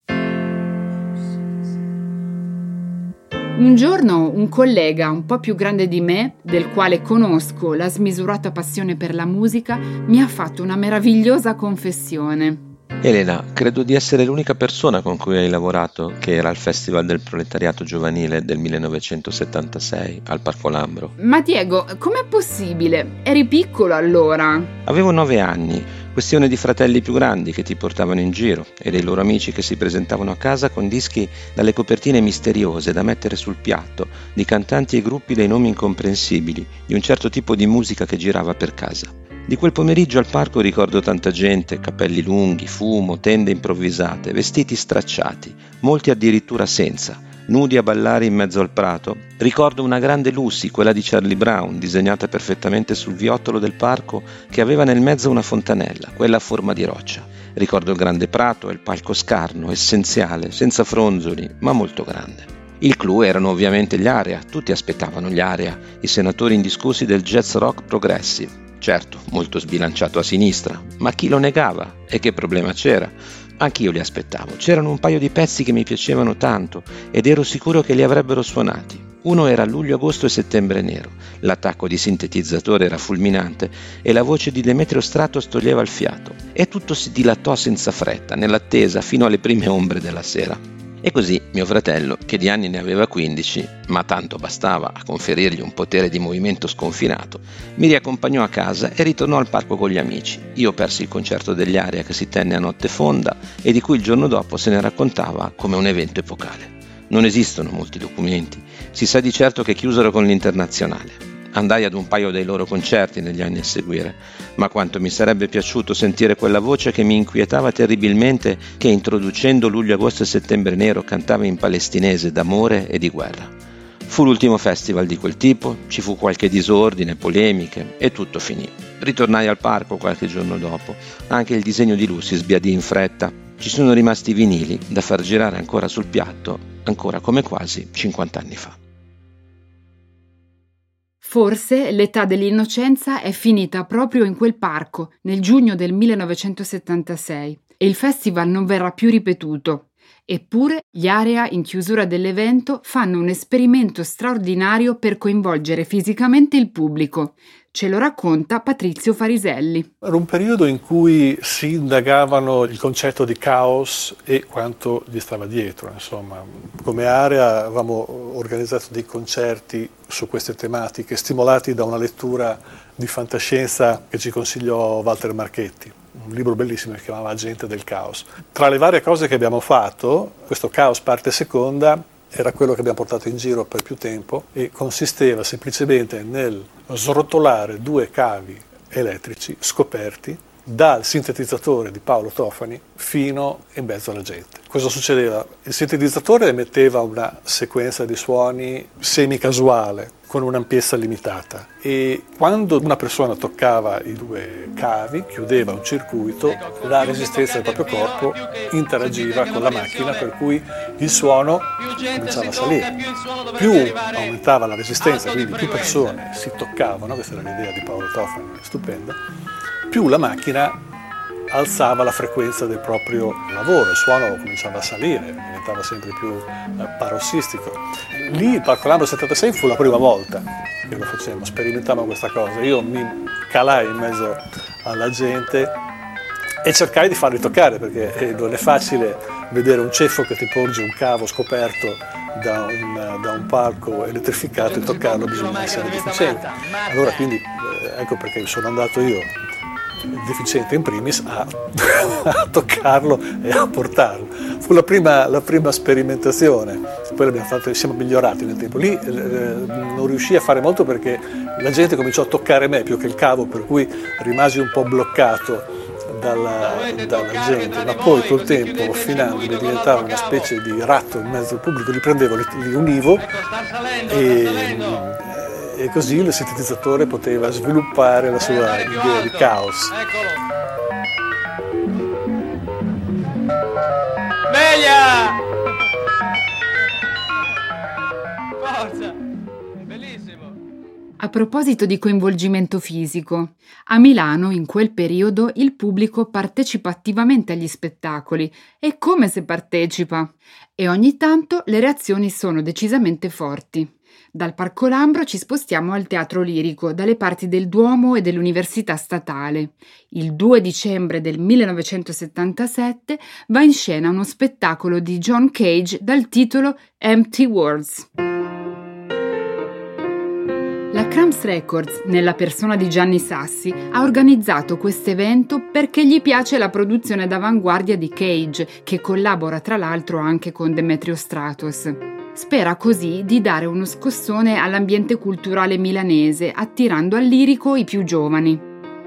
Un giorno un collega un po' più grande di me, del quale conosco la smisurata passione per la musica, mi ha fatto una meravigliosa confessione. Elena, credo di essere l'unica persona con cui hai lavorato che era al Festival del Proletariato Giovanile del 1976 al Parco Lambro. Ma Diego, com'è possibile? Eri piccolo allora? Avevo nove anni Questione di fratelli più grandi che ti portavano in giro e dei loro amici che si presentavano a casa con dischi dalle copertine misteriose da mettere sul piatto, di cantanti e gruppi dai nomi incomprensibili, di un certo tipo di musica che girava per casa. Di quel pomeriggio al parco ricordo tanta gente, capelli lunghi, fumo, tende improvvisate, vestiti stracciati, molti addirittura senza, nudi a ballare in mezzo al prato, ricordo una grande Lucy, quella di Charlie Brown, disegnata perfettamente sul viottolo del parco che aveva nel mezzo una fontanella, quella a forma di roccia. Ricordo il grande prato e il palco scarno, essenziale, senza fronzoli, ma molto grande. Il clou erano ovviamente gli Area, tutti aspettavano gli Area, i senatori indiscussi del jazz rock progressive. Certo, molto sbilanciato a sinistra, ma chi lo negava? E che problema c'era? Anch'io li aspettavo. C'erano un paio di pezzi che mi piacevano tanto ed ero sicuro che li avrebbero suonati. Uno era luglio, agosto e settembre nero. L'attacco di sintetizzatore era fulminante e la voce di Demetrio Stratos toglieva il fiato. E tutto si dilatò senza fretta, nell'attesa, fino alle prime ombre della sera. E così mio fratello, che di anni ne aveva 15, ma tanto bastava a conferirgli un potere di movimento sconfinato, mi riaccompagnò a casa e ritornò al parco con gli amici. Io persi il concerto degli Aria che si tenne a notte fonda e di cui il giorno dopo se ne raccontava come un evento epocale. Non esistono molti documenti, si sa di certo che chiusero con l'internazionale. Andai ad un paio dei loro concerti negli anni a seguire, ma quanto mi sarebbe piaciuto sentire quella voce che mi inquietava terribilmente che introducendo luglio, agosto e settembre nero cantava in palestinese d'amore e di guerra. Fu l'ultimo festival di quel tipo, ci fu qualche disordine, polemiche e tutto finì. Ritornai al parco qualche giorno dopo, anche il disegno di Lucy sbiadì in fretta. Ci sono rimasti vinili da far girare ancora sul piatto, ancora come quasi 50 anni fa. Forse l'età dell'innocenza è finita proprio in quel parco nel giugno del 1976 e il festival non verrà più ripetuto. Eppure gli Area in chiusura dell'evento fanno un esperimento straordinario per coinvolgere fisicamente il pubblico. Ce lo racconta Patrizio Fariselli. Era un periodo in cui si indagavano il concetto di caos e quanto gli stava dietro. Insomma, come area avevamo organizzato dei concerti su queste tematiche, stimolati da una lettura di fantascienza che ci consigliò Walter Marchetti un libro bellissimo che si chiamava Agente del Caos. Tra le varie cose che abbiamo fatto, questo Caos parte seconda era quello che abbiamo portato in giro per più tempo e consisteva semplicemente nel srotolare due cavi elettrici scoperti dal sintetizzatore di Paolo Tofani fino in mezzo alla gente. Cosa succedeva? Il sintetizzatore emetteva una sequenza di suoni semi-casuale con un'ampiezza limitata e quando una persona toccava i due cavi, chiudeva un circuito, la resistenza del proprio corpo interagiva con la macchina per cui il suono cominciava a salire. Più aumentava la resistenza, quindi più persone si toccavano, questa era l'idea di Paolo Tofani, stupenda, più la macchina alzava la frequenza del proprio lavoro, il suono cominciava a salire, diventava sempre più eh, parossistico. Lì il Parco Lambro 76 fu la prima volta che lo facemmo, sperimentammo questa cosa. Io mi calai in mezzo alla gente e cercai di farli toccare perché eh, non è facile vedere un ceffo che ti porge un cavo scoperto da un, da un palco elettrificato e toccarlo bisogna essere deficienti. Allora quindi eh, ecco perché sono andato io deficiente in primis a, [LAUGHS] a, toccarlo e a portarlo. Fu la prima, la prima sperimentazione, poi l'abbiamo fatto, siamo migliorati nel tempo. Lì eh, non riuscii a fare molto perché la gente cominciò a toccare me più che il cavo, per cui rimasi un po' bloccato dalla, dalla gente, ma poi col tempo, finando, diventavo una specie di ratto in mezzo al pubblico, li prendevo, li, li univo e e così il sintetizzatore poteva sviluppare la sua idea di caos. Meglia! Forza! Bellissimo! A proposito di coinvolgimento fisico, a Milano in quel periodo il pubblico partecipa attivamente agli spettacoli e come se partecipa e ogni tanto le reazioni sono decisamente forti. Dal Parco Lambro ci spostiamo al Teatro Lirico, dalle parti del Duomo e dell'Università Statale. Il 2 dicembre del 1977 va in scena uno spettacolo di John Cage dal titolo Empty Words. La Cramps Records, nella persona di Gianni Sassi, ha organizzato questo evento perché gli piace la produzione d'avanguardia di Cage, che collabora tra l'altro anche con Demetrio Stratos. Spera così di dare uno scossone all'ambiente culturale milanese, attirando al lirico i più giovani.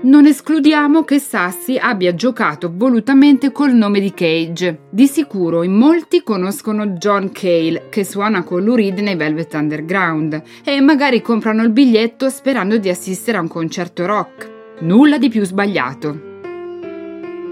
Non escludiamo che Sassi abbia giocato volutamente col nome di Cage. Di sicuro in molti conoscono John Cale, che suona con Lou Reed nei Velvet Underground, e magari comprano il biglietto sperando di assistere a un concerto rock. Nulla di più sbagliato.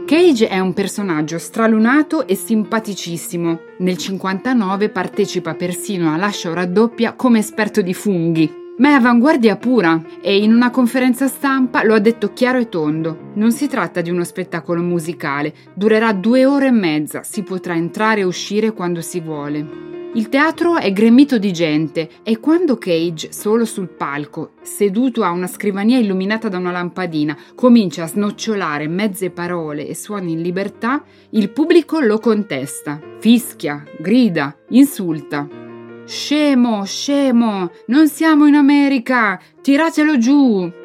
Cage è un personaggio stralunato e simpaticissimo. Nel 59 partecipa persino a Lascia o raddoppia come esperto di funghi. Ma è avanguardia pura e in una conferenza stampa lo ha detto chiaro e tondo. Non si tratta di uno spettacolo musicale, durerà due ore e mezza, si potrà entrare e uscire quando si vuole. Il teatro è gremito di gente e quando Cage, solo sul palco, seduto a una scrivania illuminata da una lampadina, comincia a snocciolare mezze parole e suoni in libertà, il pubblico lo contesta, fischia, grida, insulta. Scemo, scemo, non siamo in America, tiratelo giù.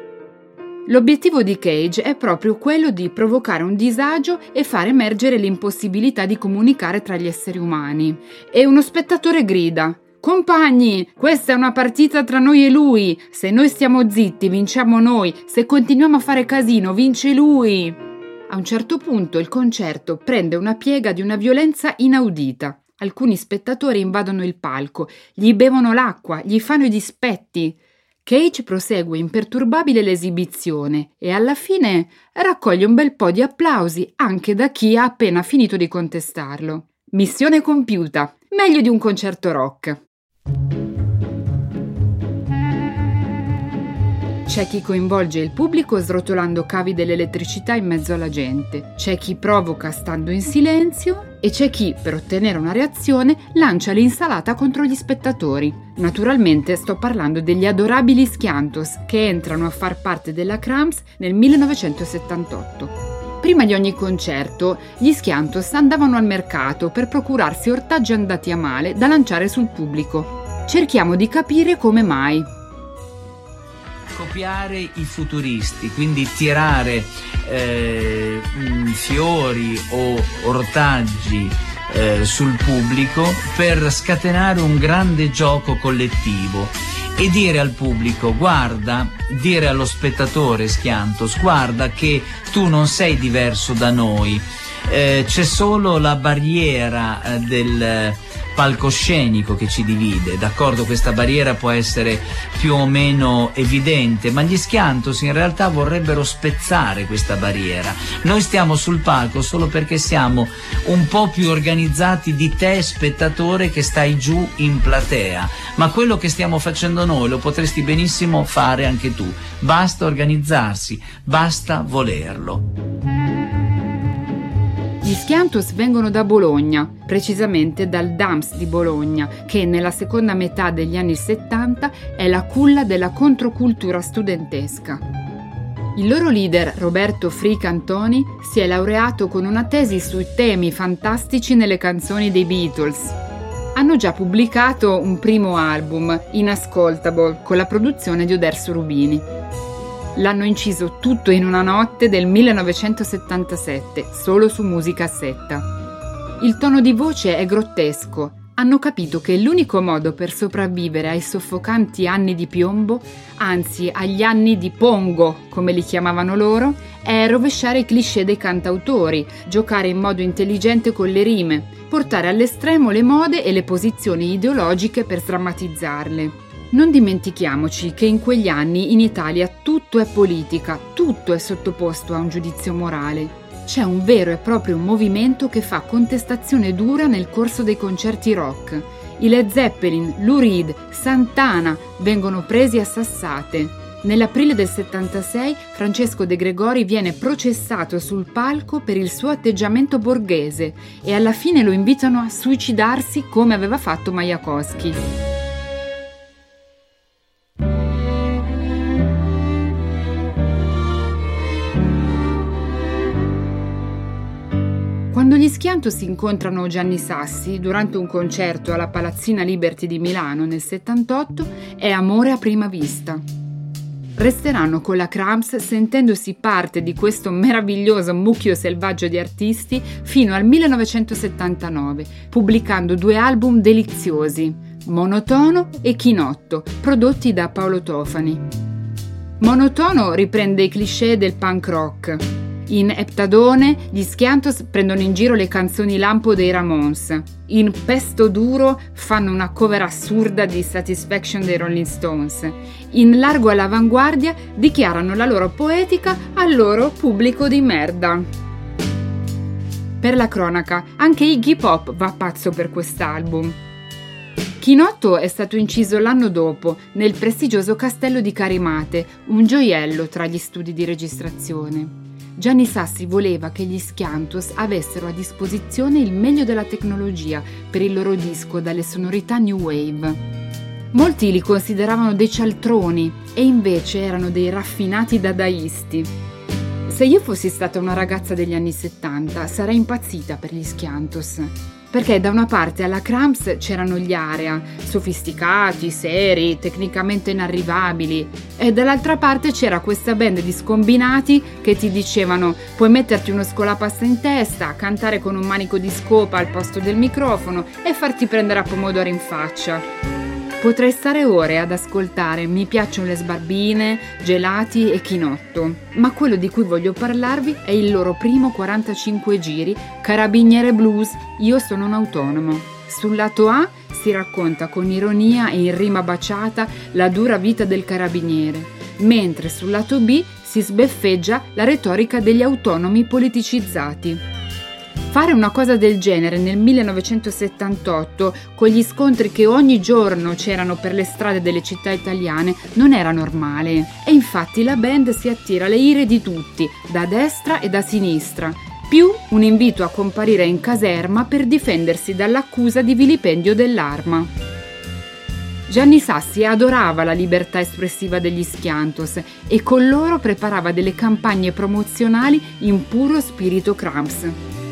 L'obiettivo di Cage è proprio quello di provocare un disagio e far emergere l'impossibilità di comunicare tra gli esseri umani. E uno spettatore grida: Compagni, questa è una partita tra noi e lui. Se noi stiamo zitti, vinciamo noi. Se continuiamo a fare casino, vince lui. A un certo punto il concerto prende una piega di una violenza inaudita. Alcuni spettatori invadono il palco, gli bevono l'acqua, gli fanno i dispetti. Cage prosegue imperturbabile l'esibizione e alla fine raccoglie un bel po' di applausi anche da chi ha appena finito di contestarlo. Missione compiuta, meglio di un concerto rock. C'è chi coinvolge il pubblico srotolando cavi dell'elettricità in mezzo alla gente, c'è chi provoca stando in silenzio e c'è chi, per ottenere una reazione, lancia l'insalata contro gli spettatori. Naturalmente sto parlando degli adorabili Schiantos che entrano a far parte della Cramps nel 1978. Prima di ogni concerto, gli Schiantos andavano al mercato per procurarsi ortaggi andati a male da lanciare sul pubblico. Cerchiamo di capire come mai copiare i futuristi, quindi tirare eh, fiori o ortaggi eh, sul pubblico per scatenare un grande gioco collettivo e dire al pubblico guarda, dire allo spettatore Schiantos guarda che tu non sei diverso da noi, eh, c'è solo la barriera eh, del palcoscenico che ci divide, d'accordo? Questa barriera può essere più o meno evidente, ma gli schiantos in realtà vorrebbero spezzare questa barriera. Noi stiamo sul palco solo perché siamo un po' più organizzati di te, spettatore, che stai giù in platea, ma quello che stiamo facendo noi lo potresti benissimo fare anche tu. Basta organizzarsi, basta volerlo. Gli Schiantos vengono da Bologna, precisamente dal Dams di Bologna, che nella seconda metà degli anni 70 è la culla della controcultura studentesca. Il loro leader, Roberto Frick Antoni, si è laureato con una tesi sui temi fantastici nelle canzoni dei Beatles. Hanno già pubblicato un primo album, Inascoltable, con la produzione di Oderso Rubini. L'hanno inciso tutto in una notte del 1977, solo su musicassetta. Il tono di voce è grottesco. Hanno capito che l'unico modo per sopravvivere ai soffocanti anni di piombo, anzi agli anni di pongo, come li chiamavano loro, è rovesciare i cliché dei cantautori, giocare in modo intelligente con le rime, portare all'estremo le mode e le posizioni ideologiche per drammatizzarle. Non dimentichiamoci che in quegli anni in Italia tutto è politica, tutto è sottoposto a un giudizio morale. C'è un vero e proprio movimento che fa contestazione dura nel corso dei concerti rock. I Led Zeppelin, Lou Reed, Santana vengono presi a sassate. Nell'aprile del 76 Francesco De Gregori viene processato sul palco per il suo atteggiamento borghese e alla fine lo invitano a suicidarsi come aveva fatto Majakowski. Schianto si incontrano Gianni Sassi durante un concerto alla Palazzina Liberty di Milano nel 78 è amore a prima vista. resteranno con la Cramps sentendosi parte di questo meraviglioso mucchio selvaggio di artisti fino al 1979, pubblicando due album deliziosi, Monotono e Chinotto, prodotti da Paolo Tofani. Monotono riprende i cliché del punk rock. In Eptadone gli Schiantos prendono in giro le canzoni lampo dei Ramones. In Pesto Duro fanno una cover assurda di Satisfaction dei Rolling Stones. In Largo all'avanguardia dichiarano la loro poetica al loro pubblico di merda. Per la cronaca, anche Iggy Pop va pazzo per quest'album. Chinotto è stato inciso l'anno dopo nel prestigioso castello di Carimate, un gioiello tra gli studi di registrazione. Gianni Sassi voleva che gli Schiantos avessero a disposizione il meglio della tecnologia per il loro disco dalle sonorità new wave. Molti li consideravano dei cialtroni e invece erano dei raffinati dadaisti. Se io fossi stata una ragazza degli anni 70 sarei impazzita per gli Schiantos perché da una parte alla Cramps c'erano gli area, sofisticati, seri, tecnicamente inarrivabili, e dall'altra parte c'era questa band di scombinati che ti dicevano puoi metterti uno scolapasta in testa, cantare con un manico di scopa al posto del microfono e farti prendere a pomodoro in faccia. Potrei stare ore ad ascoltare Mi piacciono le sbarbine, gelati e chinotto, ma quello di cui voglio parlarvi è il loro primo 45 giri Carabiniere Blues Io sono un autonomo. Sul lato A si racconta con ironia e in rima baciata la dura vita del carabiniere, mentre sul lato B si sbeffeggia la retorica degli autonomi politicizzati. Fare una cosa del genere nel 1978, con gli scontri che ogni giorno c'erano per le strade delle città italiane, non era normale. E infatti la band si attira le ire di tutti, da destra e da sinistra, più un invito a comparire in caserma per difendersi dall'accusa di vilipendio dell'arma. Gianni Sassi adorava la libertà espressiva degli Schiantos e con loro preparava delle campagne promozionali in puro spirito Cramps.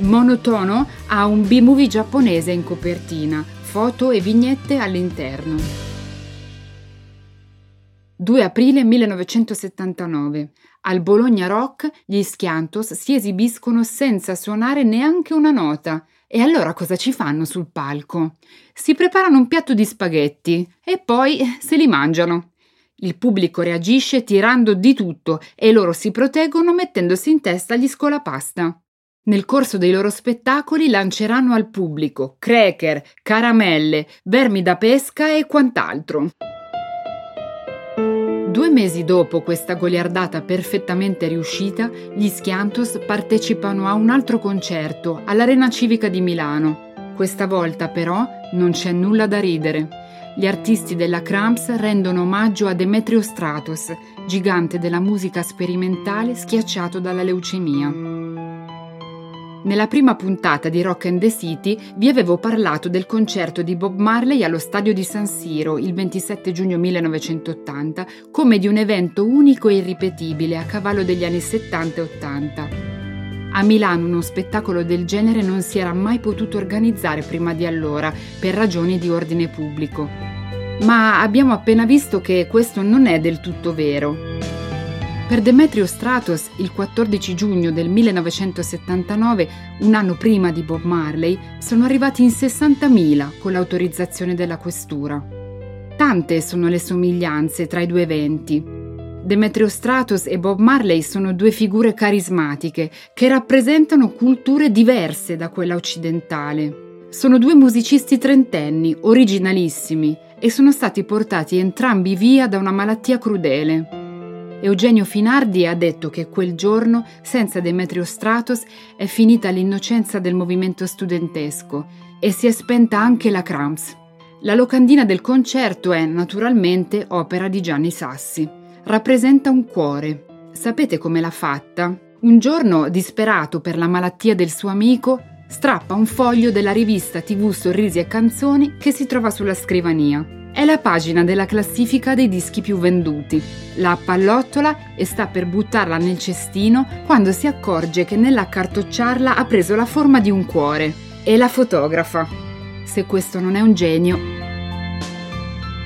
Monotono ha un B-movie giapponese in copertina, foto e vignette all'interno. 2 aprile 1979. Al Bologna Rock gli Schiantos si esibiscono senza suonare neanche una nota. E allora cosa ci fanno sul palco? Si preparano un piatto di spaghetti e poi se li mangiano. Il pubblico reagisce tirando di tutto e loro si proteggono mettendosi in testa gli scolapasta. Nel corso dei loro spettacoli lanceranno al pubblico cracker, caramelle, vermi da pesca e quant'altro. Due mesi dopo questa goliardata perfettamente riuscita, gli Schiantos partecipano a un altro concerto all'Arena Civica di Milano. Questa volta però non c'è nulla da ridere. Gli artisti della Cramps rendono omaggio a Demetrio Stratos, gigante della musica sperimentale schiacciato dalla leucemia. Nella prima puntata di Rock and the City vi avevo parlato del concerto di Bob Marley allo stadio di San Siro il 27 giugno 1980 come di un evento unico e irripetibile a cavallo degli anni 70 e 80. A Milano uno spettacolo del genere non si era mai potuto organizzare prima di allora per ragioni di ordine pubblico. Ma abbiamo appena visto che questo non è del tutto vero. Per Demetrio Stratos, il 14 giugno del 1979, un anno prima di Bob Marley, sono arrivati in 60.000 con l'autorizzazione della questura. Tante sono le somiglianze tra i due eventi. Demetrio Stratos e Bob Marley sono due figure carismatiche che rappresentano culture diverse da quella occidentale. Sono due musicisti trentenni, originalissimi, e sono stati portati entrambi via da una malattia crudele. Eugenio Finardi ha detto che quel giorno, senza Demetrio Stratos, è finita l'innocenza del movimento studentesco e si è spenta anche la Cramps. La locandina del concerto è, naturalmente, opera di Gianni Sassi. Rappresenta un cuore. Sapete come l'ha fatta? Un giorno, disperato per la malattia del suo amico, strappa un foglio della rivista TV Sorrisi e Canzoni che si trova sulla scrivania è la pagina della classifica dei dischi più venduti. La appallottola e sta per buttarla nel cestino quando si accorge che nell'accartocciarla ha preso la forma di un cuore e la fotografa. Se questo non è un genio.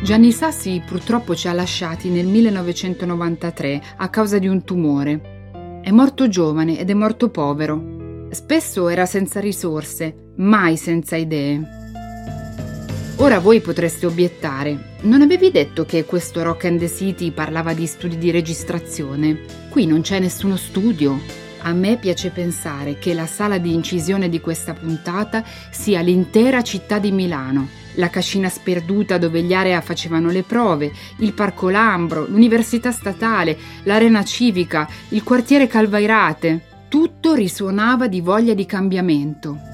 Gianni Sassi purtroppo ci ha lasciati nel 1993 a causa di un tumore. È morto giovane ed è morto povero. Spesso era senza risorse, mai senza idee. Ora voi potreste obiettare, non avevi detto che questo Rock and the City parlava di studi di registrazione? Qui non c'è nessuno studio. A me piace pensare che la sala di incisione di questa puntata sia l'intera città di Milano la cascina sperduta dove gli area facevano le prove, il Parco Lambro, l'Università Statale, l'Arena Civica, il quartiere Calvairate. Tutto risuonava di voglia di cambiamento.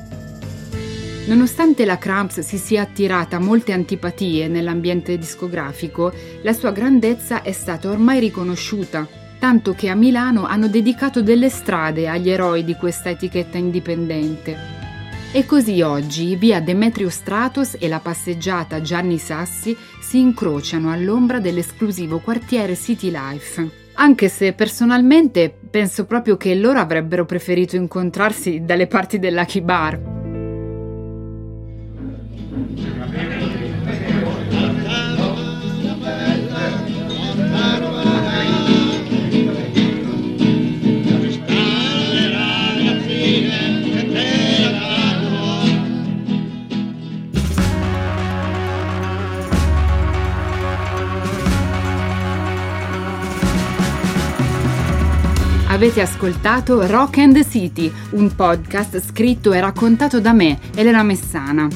Nonostante la Cramps si sia attirata molte antipatie nell'ambiente discografico, la sua grandezza è stata ormai riconosciuta, tanto che a Milano hanno dedicato delle strade agli eroi di questa etichetta indipendente. E così oggi via Demetrio Stratos e la passeggiata Gianni Sassi si incrociano all'ombra dell'esclusivo quartiere City Life. Anche se personalmente penso proprio che loro avrebbero preferito incontrarsi dalle parti del Lucky Bar. Avete ascoltato Rock and City, un podcast scritto e raccontato da me, Elena Messana.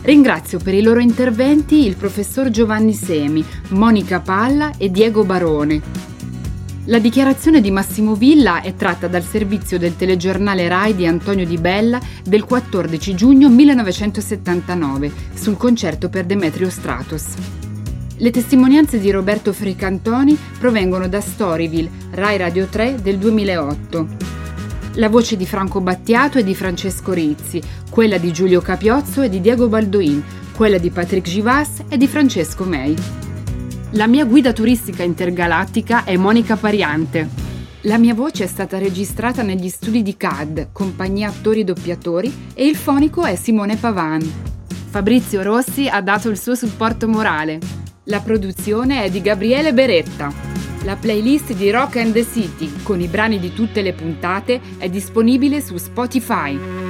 Ringrazio per i loro interventi il professor Giovanni Semi, Monica Palla e Diego Barone. La dichiarazione di Massimo Villa è tratta dal servizio del telegiornale RAI di Antonio Di Bella del 14 giugno 1979 sul concerto per Demetrio Stratos. Le testimonianze di Roberto Fricantoni provengono da Storyville, Rai Radio 3 del 2008. La voce di Franco Battiato è di Francesco Rizzi, quella di Giulio Capiozzo è di Diego Baldoin, quella di Patrick Givas è di Francesco May. La mia guida turistica intergalattica è Monica Pariante. La mia voce è stata registrata negli studi di CAD, compagnia attori doppiatori, e il fonico è Simone Pavan. Fabrizio Rossi ha dato il suo supporto morale. La produzione è di Gabriele Beretta. La playlist di Rock and the City con i brani di tutte le puntate è disponibile su Spotify.